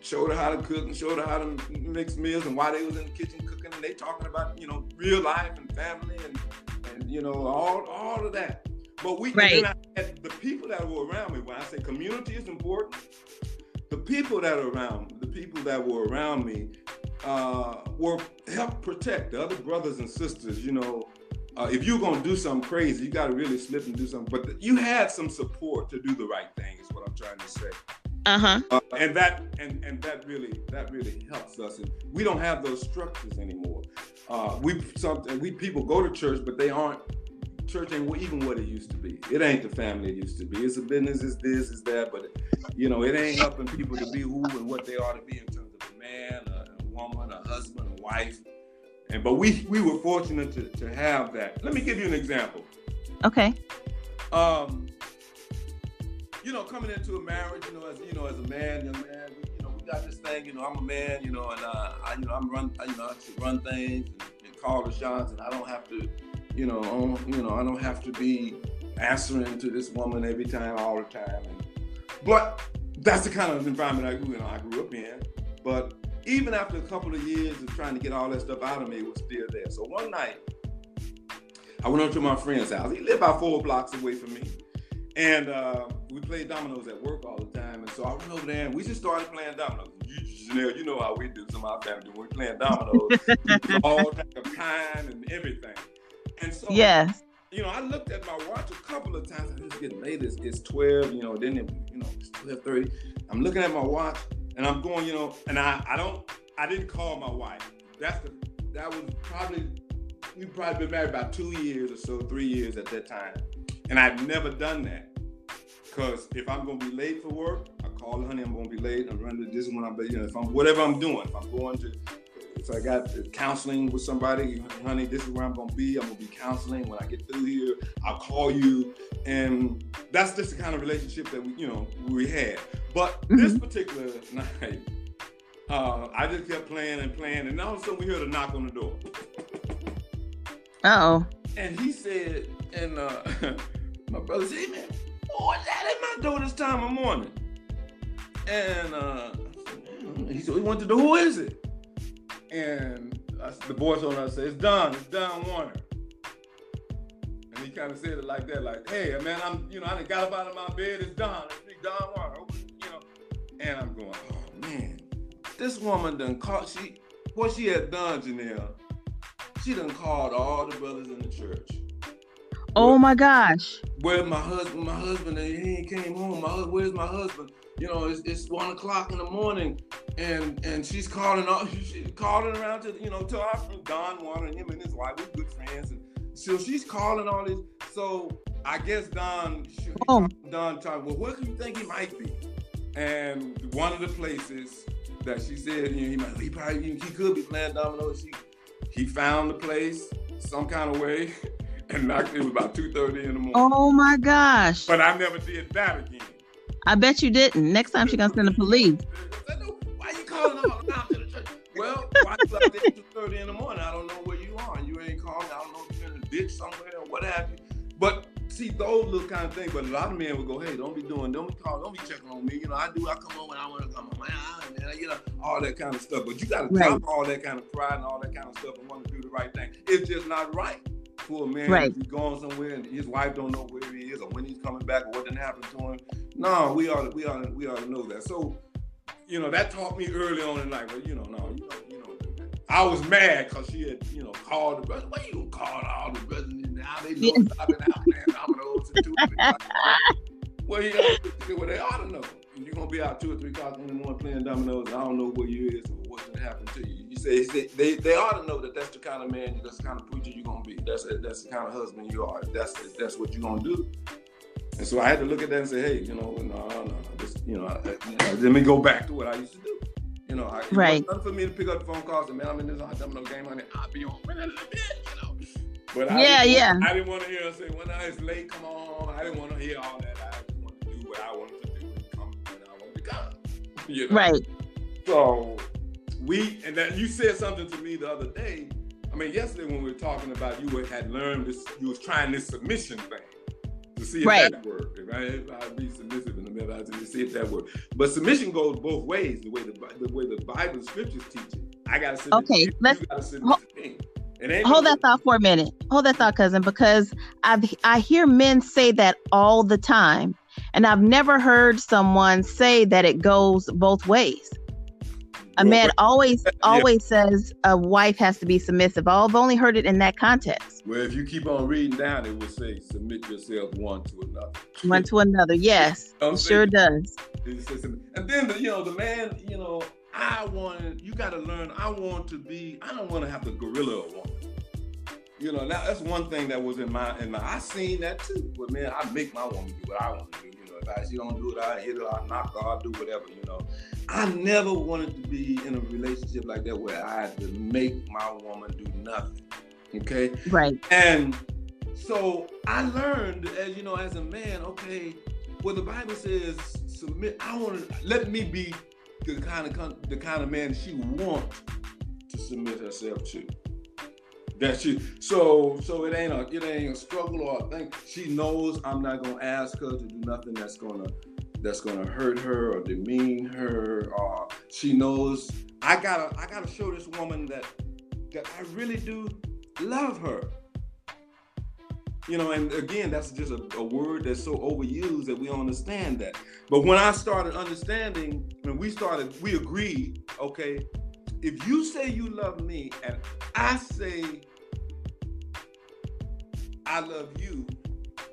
showed her how to cook and showed her how to mix meals and why they was in the kitchen cooking and they talking about you know real life and family and and you know all all of that but we, right. I, the people that were around me, when I say community is important, the people that are around, the people that were around me, uh, were help protect the other brothers and sisters. You know, uh, if you're gonna do something crazy, you got to really slip and do something. But you had some support to do the right thing. Is what I'm trying to say. Uh-huh. Uh, and that and and that really that really helps us. And we don't have those structures anymore. Uh, we something we people go to church, but they aren't church ain't even what it used to be. It ain't the family it used to be. It's a business, it's this, it's that, but you know, it ain't helping people to be who and what they ought to be in terms of a man, a, woman, a husband, a wife. And but we we were fortunate to, to have that. Let me give you an example. Okay. Um, you know, coming into a marriage, you know, as you know, as a man, young man, you know, we got this thing. You know, I'm a man. You know, and uh, I, you know, I'm run. You know, I should run things and, and call the shots, and I don't have to you know, you know, I don't have to be answering to this woman every time, all the time. And, but that's the kind of environment I grew, you know, I grew up in. But even after a couple of years of trying to get all that stuff out of me, it was still there. So one night, I went over to my friend's house. He lived about four blocks away from me. And uh, we played dominoes at work all the time. And so I went over there and we just started playing dominoes. You, Janelle, you know how we do some of our family. We're playing dominoes, all type of kind and everything. And so, yes. You know, I looked at my watch a couple of times. It's getting late. It's, it's 12, you know, then, it, you know, it's 12.30. I'm looking at my watch and I'm going, you know, and I, I don't, I didn't call my wife. That's the, that was probably, we probably been married about two years or so, three years at that time. And I've never done that. Because if I'm gonna be late for work, I call honey, I'm gonna be late. I'm running this is when I'm, you know, if I'm whatever I'm doing, if I'm going to if I got counseling with somebody, honey, this is where I'm gonna be. I'm gonna be counseling. When I get through here, I'll call you. And that's just the kind of relationship that we, you know, we had. But mm-hmm. this particular night, uh, I just kept playing and playing, and all of a sudden we heard a knock on the door. oh. And he said, and uh, my brother said, hey man, that at my door this time of morning? And uh, he said, he wanted to know who is it? And I, the voice on us said, "It's Don. It's Don Warner." And he kind of said it like that, like, "Hey, man, I'm, you know, I got up out of my bed. It's Don. It's Don Warner." You know, and I'm going, "Oh man, this woman done called. She, what she had done, Janelle, she done called all the brothers in the church." Oh where, my gosh. Where my husband, my husband, he ain't came home. My where's my husband? You know, it's, it's one o'clock in the morning and and she's calling all she's calling around to you know to our friend Don Warner and him and his wife. We're good friends, and so she's calling all this. So I guess Don oh. Don talked. Well, where do you think he might be? And one of the places that she said you know, he might he probably he could be playing dominoes. She he found the place some kind of way. And knocked, it was about two thirty in the morning. Oh my gosh! But I never did that again. I bet you didn't. Next time she gonna send the police Why you calling all around to the church. Well, why you out there at 2.30 in the morning? I don't know where you are. You ain't calling. I don't know if you're in a ditch somewhere or what have you. But see, those little kind of things. But a lot of men would go, hey, don't be doing, don't be calling, don't be checking on me. You know, I do. I come home when I want to come home. Man, you know, all that kind of stuff. But you got to right. drop all that kind of pride and all that kind of stuff and want to do the right thing. It's just not right for a man right. to be going somewhere and his wife don't know where he is or when he's coming back or what didn't happen to him. No, we ought to, we ought to, we ought to know that. So you know, that taught me early on in life. But you know, no, you know, you know, I was mad because she had, you know, called the brother. Why you called all the brothers And now? They know I've been out playing dominoes and two. well, you know, well, they ought to know. You're gonna be out two or three o'clock in the morning playing dominoes. I don't know where you is or what's gonna happen to you. You say, say they, they ought to know that that's the kind of man, that's the kind of preacher you're gonna be. That's that's the kind of husband you are. That's that's what you're gonna do. And so I had to look at that and say, hey, you know, no, no, no, just, you know, I, you know, let me go back to what I used to do. You know, I, it right. wasn't for me to pick up the phone calls and man, I'm in this domino game, honey. I'll be on when I you know. But I yeah, didn't, yeah. I didn't want to hear her say, when I it's late, come on. I didn't want to hear all that. I just wanted to do what I wanted to do and come when I wanted to come. You know? Right. So we and that you said something to me the other day. I mean, yesterday when we were talking about you had learned this, you was trying this submission thing see if Right. that worked. If I, if I be submissive in the middle, I to see if that worked. But submission goes both ways. The way the the way the Bible scriptures teach it. I gotta submit. Okay, to let's- you gotta submit to me. It ain't Hold that thought for a minute. Hold that thought, cousin, because I I hear men say that all the time, and I've never heard someone say that it goes both ways. A man but- always Yeah. always says a wife has to be submissive. I've only heard it in that context, Well, if you keep on reading down, it will say submit yourself one to another. one to another. Yes, I'm sure does. It says. And then the, you know the man, you know, I want you got to learn. I want to be. I don't want to have to gorilla a woman. You know, now that's one thing that was in my in my. I seen that too. But man, I make my woman do what I want to do. You know, if I, she don't do it, I hit her, I knock her, I do whatever. You know, I never wanted to be in a relationship like that where I had to make my woman do nothing. Okay. Right. And so I learned, as you know, as a man, okay, well, the Bible says submit. I want to let me be the kind of the kind of man she wants to submit herself to. That she so so it ain't a it ain't a struggle or a thing. She knows I'm not gonna ask her to do nothing that's gonna that's gonna hurt her or demean her. Or she knows I gotta I gotta show this woman that that I really do love her. You know, and again, that's just a, a word that's so overused that we don't understand that. But when I started understanding, when we started, we agreed, okay, if you say you love me and I say I love you,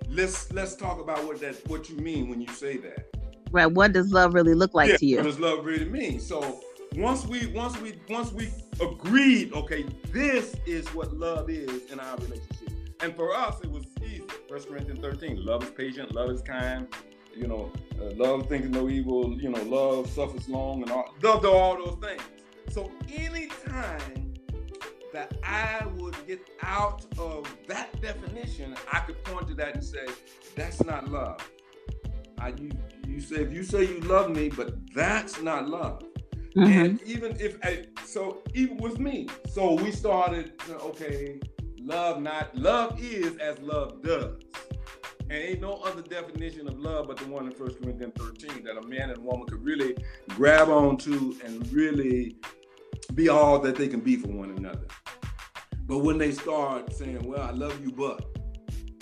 let's let's talk about what that what you mean when you say that. Right. What does love really look like yeah, to you? What does love really mean? So once we once we once we agreed, okay, this is what love is in our relationship. And for us, it was easy. First Corinthians 13, love is patient, love is kind, you know, uh, love thinks no evil, you know, love suffers long and all, love do all those things. So anytime that I would get out of that definition, I could point to that and say, that's not love. I, you, you say if you say you love me, but that's not love. Mhm. And even if I, so, even with me, so we started. Okay, love not love is as love does, and ain't no other definition of love but the one in First Corinthians 13 that a man and woman could really grab onto and really be all that they can be for one another. But when they start saying, "Well, I love you, but,"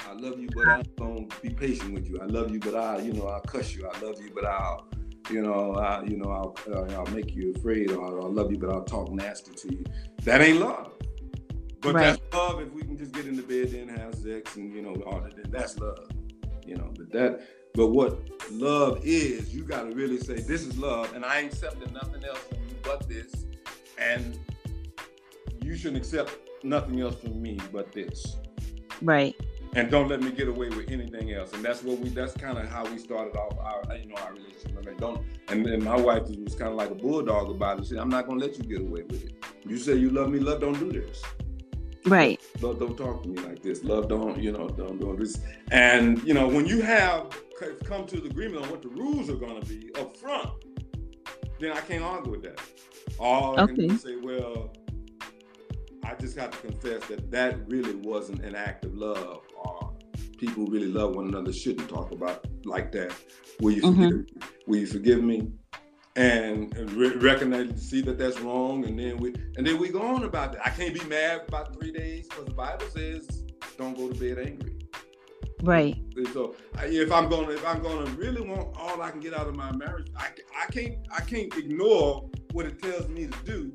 I love you, but I'm gonna be patient with you. I love you, but I, you know, I'll cuss you. I love you, but I'll, you know, I, you know, I'll, uh, I'll make you afraid, or I love you, but I'll talk nasty to you. That ain't love. But Right. that's love if we can just get in the bed and have sex and you know all that. Then that's love. You know, but that, but what love is, you got to really say, this is love, and I ain't accepting nothing else from you but this, and you shouldn't accept nothing else from me but this Right. and don't let me get away with anything else. And that's what we. That's kind of how we started off our, you know, our relationship. I mean, don't. And then my wife was kind of like a bulldog about it. She said, "I'm not gonna let you get away with it. You say you love me, love, don't do this. Right. Love, don't talk to me like this. Love, don't, you know, don't do this." And you know, when you have come to the agreement on what the rules are gonna be up front, then I can't argue with that. All I can do Okay. is say, well. I just have to confess that that really wasn't an act of love, or people really love one another shouldn't talk about like that. Will you Mhm. forgive? Will you forgive me? And, and re- recognize, see that that's wrong, and then we and then we go on about that. I can't be mad about three days because the Bible says don't go to bed angry. Right. And So if I'm gonna if I'm gonna really want all I can get out of my marriage, I, I can't I can't ignore what it tells me to do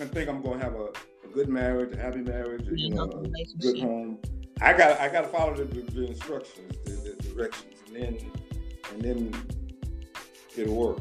and think I'm gonna have a, a good marriage, a happy marriage, a, you know, a good home. I got I got to follow the, the instructions, the, the directions, and then and then it'll work.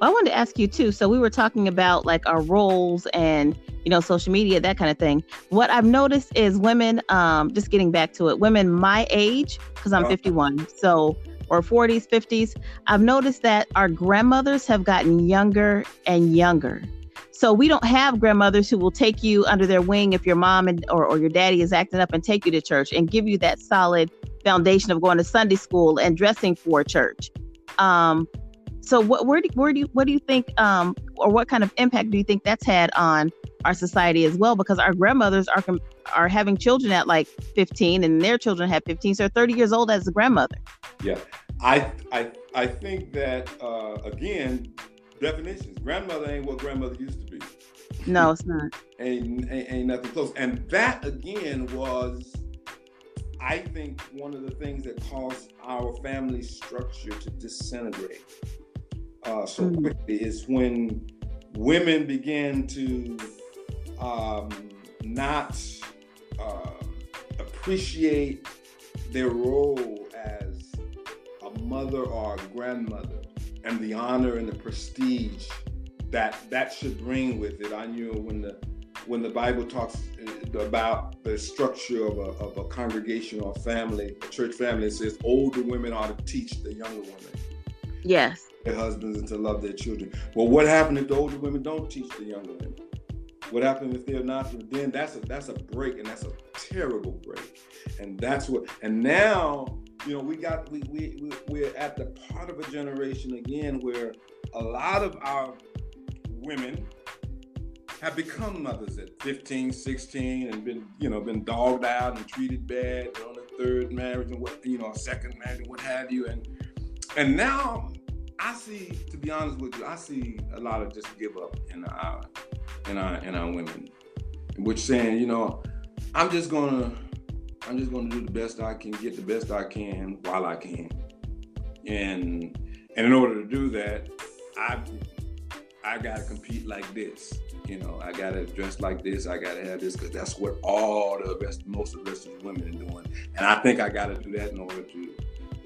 Well, I wanted to ask you too. So we were talking about like our roles and you know social media, that kind of thing. What I've noticed is women, um, just getting back to it, women my age, because I'm 51, so or 40s, 50s. I've noticed that our grandmothers have gotten younger and younger. So we don't have grandmothers who will take you under their wing if your mom and or, or your daddy is acting up and take you to church and give you that solid foundation of going to Sunday school and dressing for church. Um, so what where do, where do you what do you think um or what kind of impact do you think that's had on our society as well? Because our grandmothers are are having children at like 15 and their children have 15 so 30 years old as a grandmother. Yeah. I i i think that uh again definitions. Grandmother ain't what grandmother used to be. No it's not. Ain't, ain't, ain't nothing close. And that again was i think one of the things that caused our family structure to disintegrate uh, so mm-hmm. quickly is when women begin to um, not uh, appreciate their role as a mother or a grandmother and the honor and the prestige that that should bring with it. I knew when the when the Bible talks uh, about the structure of a, of a congregation or family, a church family, it says older women ought to teach the younger women. Yes their husbands and to love their children. Well, what happened if the older women don't teach the younger women? What happened if they're not? Then that's a that's a break, and that's a terrible break. And that's what. And now, you know, we got we we we're at the part of a generation again where a lot of our women have become mothers at 15, 16, and been you know been dogged out and treated bad on a third marriage and what you know a second marriage and what have you, and and now I see, to be honest with you, I see a lot of just give up in our in our in our women, which saying, you know, I'm just gonna I'm just gonna do the best I can, get the best I can while I can, and and in order to do that, I I gotta compete like this. You know, I gotta dress like this. I gotta have this because that's what all the rest, most of the rest of the women are doing, and I think I gotta do that in order to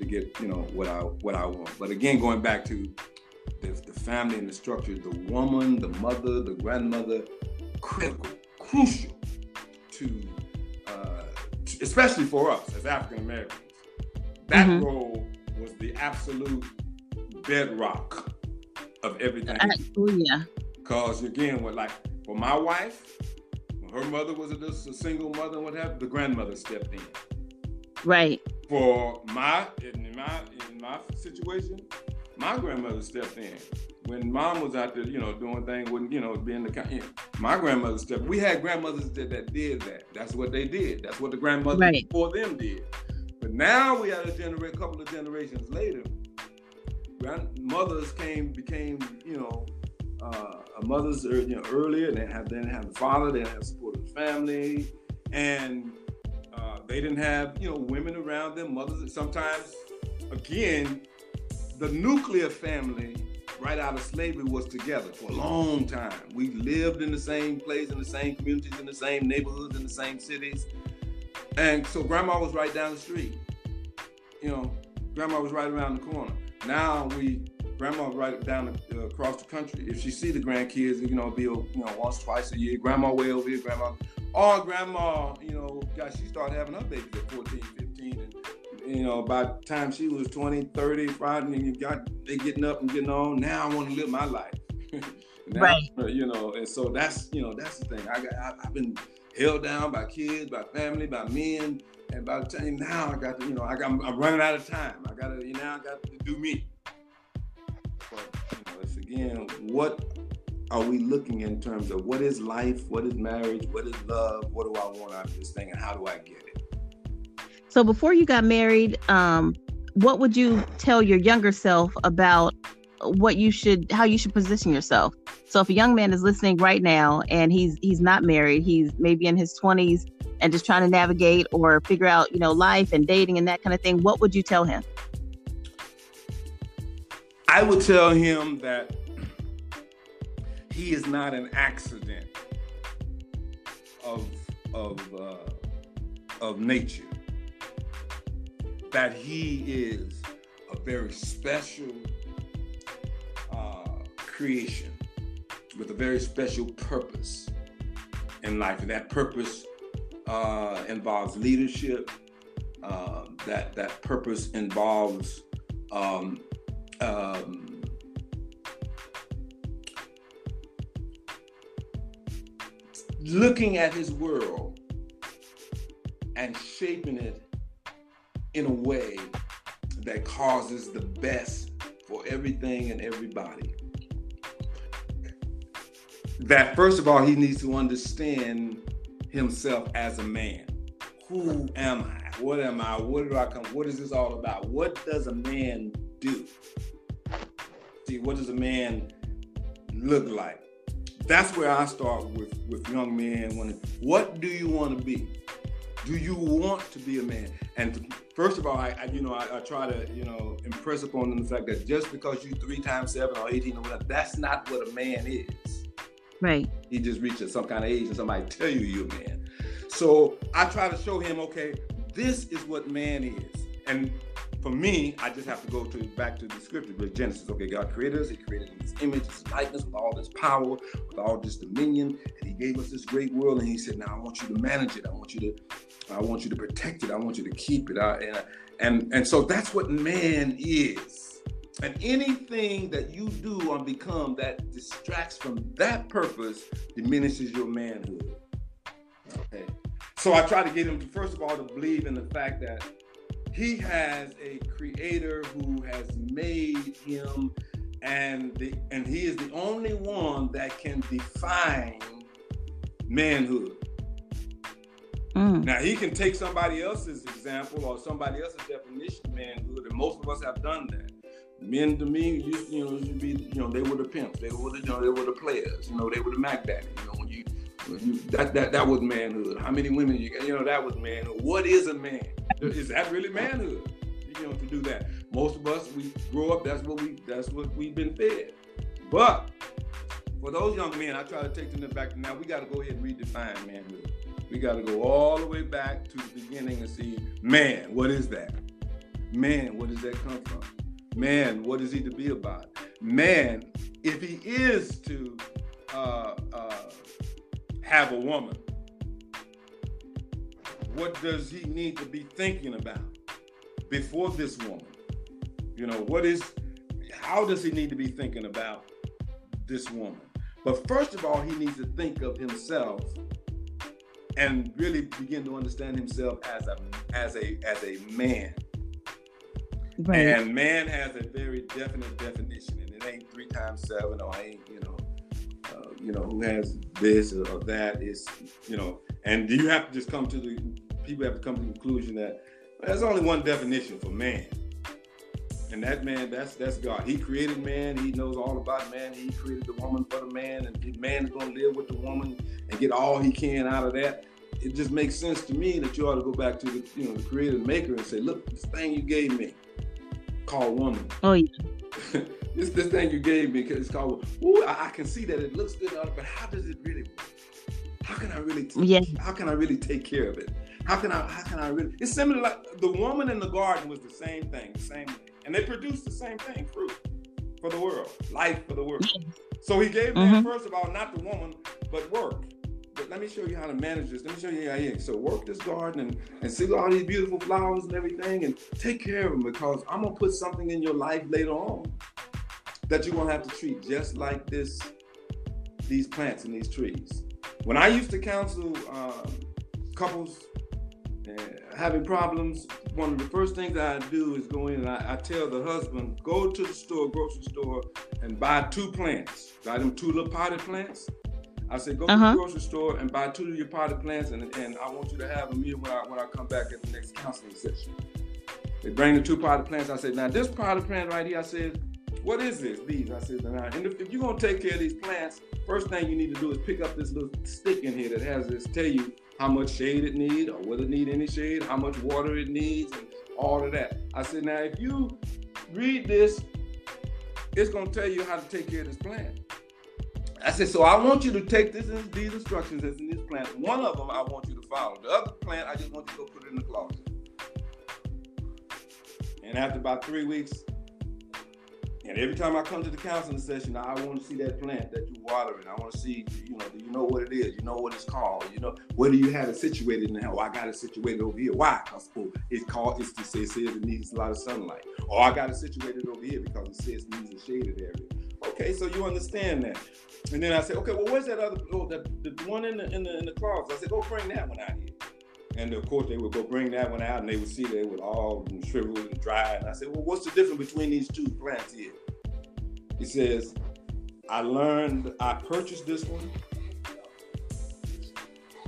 to get you know what I what I want. But again, going back to the, the family and the structure, the woman, the mother, the grandmother, critical, crucial to, uh, to especially for us as African Americans. That mm-hmm. role was the absolute bedrock of everything. Oh yeah. Because again, what like for my wife, her mother was a, a single mother and what happened, the grandmother stepped in. Right for my in my in my situation, my grandmother stepped in when mom was out there, you know, doing things, wouldn't you know, being the you know, my grandmother stepped. We had grandmothers that, that did that. That's what they did. That's what the grandmothers right. before them did. But now we had a generation, couple of generations later, grandmothers came became you know. Uh, a mother's you know earlier. They have then have the father. They didn't have support of the family, and they didn't have, you know, women around them, mothers. Sometimes, again, the nuclear family right out of slavery was together for a long time. We lived in the same place, in the same communities, in the same neighborhoods, in the same cities. And so grandma was right down the street. You know, grandma was right around the corner. Now we, grandma right down the, uh, across the country. If she see the grandkids, you know, be you know once, twice a year. Grandma way over here, grandma. Or grandma, you know, got she started having her babies at 14, 15, and you know, by the time she was 20, 30, Friday, and you got they getting up and getting on. Now I want to live my life. now, right. Uh, you know, and so that's you know that's the thing. I got I, have been held down by kids, by family, by men, and by the time now I got to you know I got I'm running out of time. I got to you know I got to do me. But you know, it's again what are we looking in terms of what is life, what is marriage, what is love, what do I want out of this thing, and how do I get it? So before you got married, um, what would you tell your younger self about what you should how you should position yourself so if a young man is listening right now and he's he's not married he's maybe in his 20s and just trying to navigate or figure out you know life and dating and that kind of thing what would you tell him i would tell him that he is not an accident of of uh, of nature. That he is a very special, uh, creation with a very special purpose in life. And that purpose uh, involves leadership. Uh, that that purpose involves um, um, looking at his world and shaping it in a way that causes the best for everything and everybody. That first of all, he needs to understand himself as a man. Who am I? What am I? What do I come? What is this all about? What does a man do? See, what does a man look like? That's where I start with with young men. When what do you want to be? Do you want to be a man? And first of all, I, I you know I, I, try to you know impress upon them the fact that just because you three times seven or eighteen or whatever, that's not what a man is. Right. He just reaches some kind of age and somebody tell you you're a man. So I try to show him, okay, this is what man is. And for me, I just have to go to back to the scripture with Genesis. Okay, God created us, He created in His image, His likeness, with all this power, with all this dominion, and He gave us this great world. And He said, "Now I want you to manage it. I want you to, I want you to protect it. I want you to keep it." I, and and and so that's what man is. And anything that you do or become that distracts from that purpose diminishes your manhood. Okay. So I try to get him to first of all to believe in the fact that he has a creator who has made him and the and he is the only one that can define manhood. Mm. Now he can take somebody else's example or somebody else's definition of manhood, and most of us have done that. Men to me used, you know, used to be, you know, they were the pimps, they were the, you know, they were the players, you know, they were the Mac Daddy. You know, when you, that that that was manhood. How many women you? You know, that was manhood. What is a man? Is that really manhood? You know, to do that. Most of us, we grow up. That's what we. That's what we've been fed. But for those young men, I try to take them back. Now we got to go ahead and redefine manhood. We got to go all the way back to the beginning and see, man, what is that? Man, where does that come from? Man, what is he to be about? Man, if he is to uh, uh, have a woman, what does he need to be thinking about before this woman? You know, what is, how does he need to be thinking about this woman? But first of all, he needs to think of himself and really begin to understand himself as a as a as a man. Right. And man has a very definite definition, and it ain't three times seven or I ain't you know, you know who has this or that. Is you know, and do you have to just come to the people have to come to the conclusion that there's only one definition for man. And that man, that's that's God. He created man. He knows all about man. He created the woman for the man, and the man is going to live with the woman and get all he can out of that. It just makes sense to me that you ought to go back to the you know the creator and maker and say, look, this thing you gave me, called woman. Oh yeah. this this thing you gave me, because it's called. Ooh, I, I, can see that it looks good, but how does it really? How can I really? T- yeah. How can I really take care of it? How can I? How can I really? It's similar like the woman in the garden was the same thing, the same, and they produced the same thing, fruit for the world, life for the world. So he gave them mm-hmm. first of all not the woman, but work. But let me show you how to manage this. Let me show you how you so work this garden and, and see all these beautiful flowers and everything, and take care of them because I'm gonna put something in your life later on that you're gonna have to treat just like this, these plants and these trees. When I used to counsel um, couples having problems, one of the first things I do is go in and I, I, tell the husband, go to the store, grocery store, and buy two plants. Buy them two little potted plants. I said, go uh-huh. to the uh-huh. grocery store and buy two of your potted plants, and, and I want you to have them here when I, when I come back at the next counseling session. They bring the two potted plants. I said, now this potted plant right here, I said, what is this? These. I said, now, and if, if you're going to take care of these plants, first thing you need to do is pick up this little stick in here that has this, tell you how much shade it needs or whether it need any shade, how much water it needs, and all of that. I said, now if you read this, it's gonna tell you how to take care of this plant. I said, so I want you to take this these instructions that's in this plant. One of them I want you to follow. The other plant I just want you to go put it in the closet. And after about three weeks, And every time I come to the counseling session, I want to see that plant that you're watering. I want to see, you know, do you know what it is? You know what it's called? You know, where do you have it situated in the house? Oh, I got it situated over here. Why? Because oh, it's called, it's, it says it needs a lot of sunlight. Or oh, I got it situated over here because it says it needs a shaded area. Okay, so you understand that. And then I said, okay, well, where's that other, oh, the, the one in the, in the, in the closet? I said, go bring that one out here. And of course, they would go bring that one out, and they would see that it was all shriveled and dry. And I said, "Well, what's the difference between these two plants here?" He says, "I learned. I purchased this one.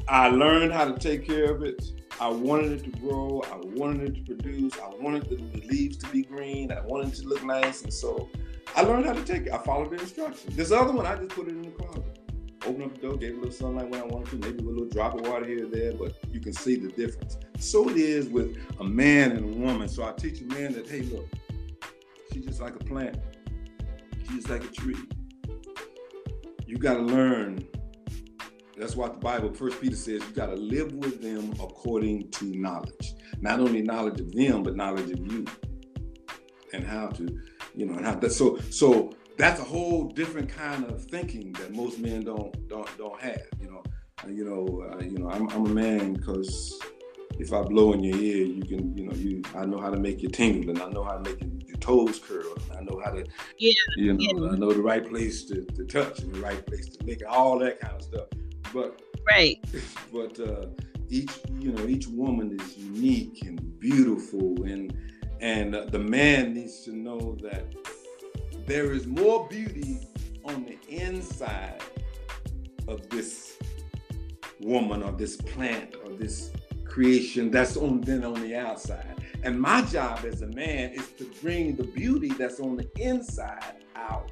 I learned how to take care of it. I wanted it to grow. I wanted it to produce. I wanted the, the leaves to be green. I wanted it to look nice, and so I learned how to take it. I followed the instructions. This other one, I just put it in the closet." Open up the door, gave a little sunlight when I wanted to, maybe a little drop of water here or there, but you can see the difference. So it is with a man and a woman. So I teach a man that, hey, look, she's just like a plant, she's like a tree. You got to learn. That's what the Bible, First Peter says, you got to live with them according to knowledge. Not only knowledge of them, but knowledge of you, and how to, you know, and how that. So, so that's a whole different kind of thinking that most men don't don't don't have. You know, uh, you know, uh, you know. I'm, I'm a man because if I blow in your ear, you can, you know, you. I know how to make you tingle, and I know how to make your toes curl. And I know how to, yeah, you know, yeah. I know the right place to, to touch and the right place to lick, all that kind of stuff. But right, but uh, each, you know, each woman is unique and beautiful, and and uh, the man needs to know that there is more beauty on the inside of this woman or this plant or this creation that's on then on the outside. And my job as a man is to bring the beauty that's on the inside out.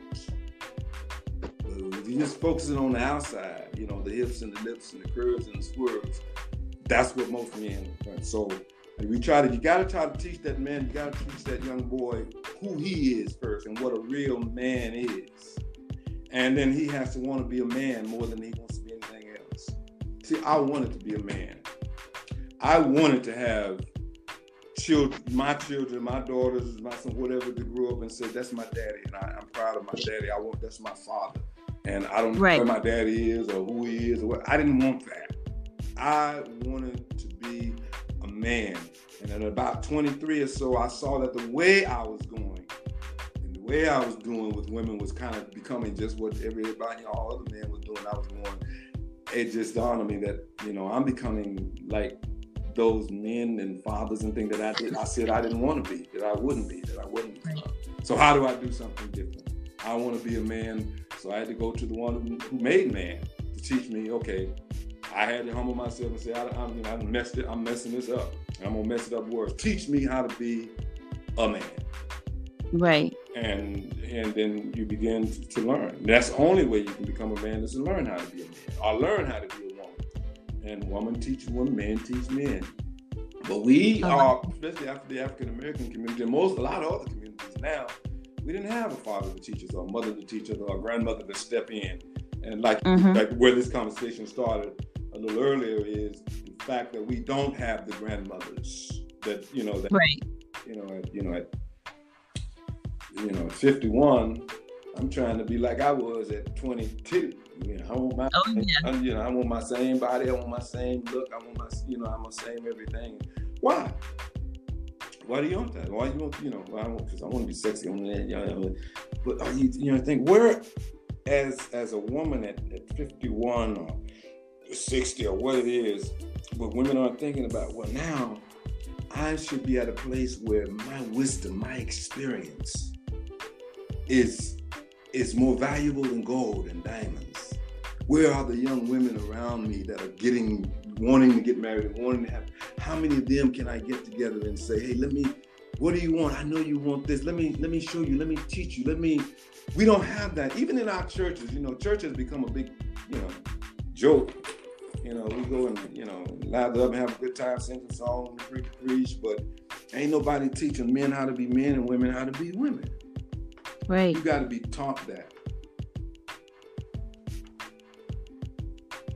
If you're just focusing on the outside, you know, the hips and the lips and the curves and the swerves, that's what most men. Are. So and we try to, you got to try to teach that man, you got to teach that young boy who he is first and what a real man is. And then he has to want to be a man more than he wants to be anything else. See, I wanted to be a man. I wanted to have children, my children, my daughters, my son, whatever, to grow up and say, that's my daddy. And I, am proud of my daddy. I want, that's my father. And I don't right. know where my daddy is or who he is or what. I didn't want that. I wanted to man. And at about 23 or so, I saw that the way I was going and the way I was doing with women was kind of becoming just what everybody, all other men was doing. I was going, it just dawned on me that, you know, I'm becoming like those men and fathers and things that I did. I said I didn't want to be, that I wouldn't be, that I wouldn't. So how do I do something different? I want to be a man, so I had to go to the one who made man to teach me. Okay, I had to humble myself and say, I, am you know, I messed it. I'm messing this up. I'm gonna mess it up worse. Teach me how to be a man. Right. And and then you begin to learn. That's the only way you can become a man is to learn how to be a man, or learn how to be a woman. And woman teaches women, men teach men. But we uh-huh. are, especially after the African American community, and most a lot of other communities now, we didn't have a father to teach us, or a mother to teach us, or a grandmother to step in. And like mm-hmm. like where this conversation started, little earlier is the fact that we don't have the grandmothers that you know that right. you know at, you know at you know at 51 I'm trying to be like I was at 22 you know I want my oh, yeah. I, you know I want my same body I want my same look I want my you know I'm the same everything why why do you want that? Why you want, you know, want because I want to be sexy on that, you know, but are you, you know, I think where, as as a woman at, at 51 or 60 or what it is, but women aren't thinking about, well, now I should be at a place where my wisdom, my experience is is more valuable than gold and diamonds. Where are the young women around me that are getting wanting to get married wanting to have how many of them can I get together and say, hey, let me what do you want? I know you want this. Let me let me show you. Let me teach you. Let me we don't have that. Even in our churches, you know, church has become a big, you know, joke you know, we go and, you know, lather up and have a good time, sing a song, preach, preach, but ain't nobody teaching men how to be men and women how to be women. Right. You got to be taught that.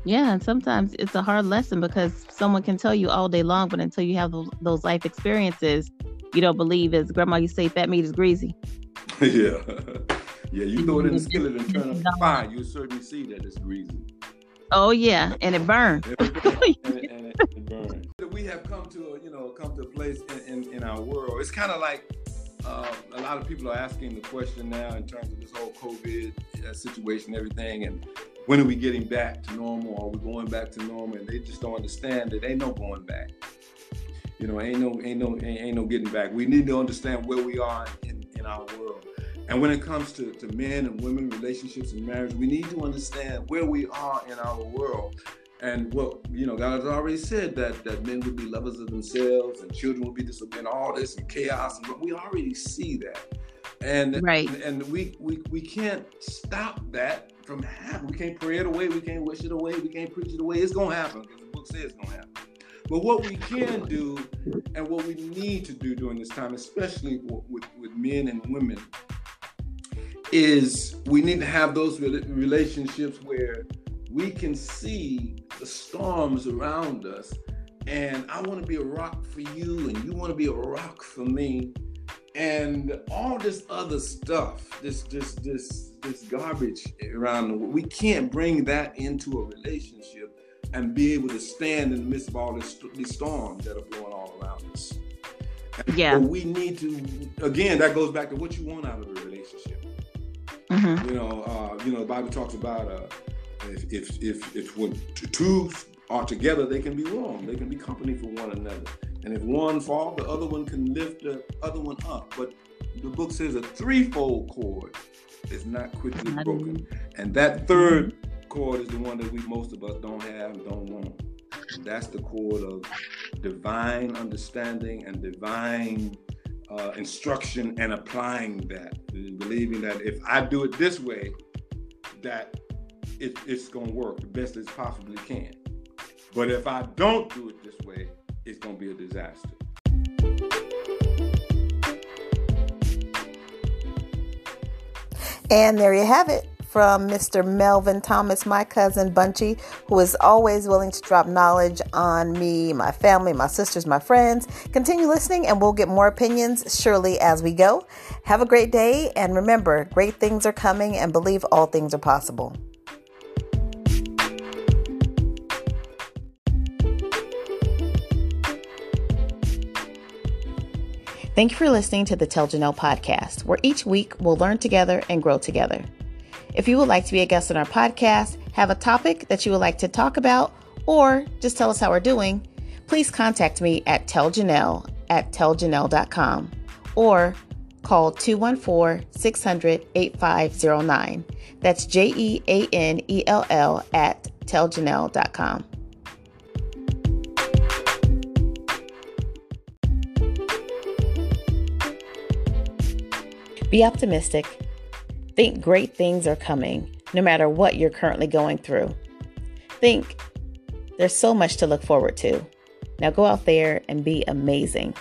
Yeah, and sometimes it's a hard lesson because someone can tell you all day long, but until you have those, life experiences, you don't believe. As grandma used to say, fat meat is greasy. yeah. Yeah, you throw it in the skillet and turn up the fire, you'll certainly see that it's greasy. Oh yeah, and it burned. and, it, and, it, it. We have come to a, you know come to a place in, in, in our world. It's kind of like uh, a lot of people are asking the question now in terms of this whole COVID uh, situation, everything, and when are we getting back to normal? Are we going back to normal? And they just don't understand that ain't no going back. You know, ain't no ain't no ain't, ain't no getting back. We need to understand where we are in, in our world. And when it comes to, to men and women, relationships and marriage, we need to understand where we are in our world. And what you know, God has already said that that men would be lovers of themselves and children would be disobedient, all this and chaos. And we already see that. And right. and, and we, we we can't stop that from happening. We can't pray it away, we can't wish it away, we can't preach it away. It's gonna happen because the book says it's gonna happen. But what we can do and what we need to do during this time, especially with, with men and women, is we need to have those relationships where we can see the storms around us. And I want to be a rock for you, and you want to be a rock for me. And all this other stuff, this this this this garbage around the world, we can't bring that into a relationship and be able to stand in the midst of all this, these storms that are blowing all around us. Yeah. we need to again, that goes back to what you want out of a relationship. Mm-hmm. You know, uh, you know, the Bible talks about uh, if if if if when two are together, they can be warm. They can be company for one another. And if one fall, the other one can lift the other one up. But the book says a threefold cord is not quickly broken. And that third cord is the one that we most of us don't have and don't want. That's the cord of divine understanding and divine uh, instruction and applying that, believing that if I do it this way, that it, it's going to work the best as possibly can. But if I don't do it this way, it's going to be a disaster. And there you have it from Mr. Melvin Thomas, my cousin Bunchy, who is always willing to drop knowledge on me, my family, my sisters, my friends. Continue listening, and we'll get more opinions surely as we go. Have a great day, and remember, great things are coming, and believe all things are possible. Thank you for listening to the Tell Janelle podcast, where each week we'll learn together and grow together. If you would like to be a guest on our podcast, have a topic that you would like to talk about, or just tell us how we're doing, please contact me at telljanelle at telljanelle.com or call 214 600 8509. That's J E A N E L L at telljanelle.com. Be optimistic Think great things are coming, no matter what you're currently going through. Think there's so much to look forward to. Now go out there and be amazing.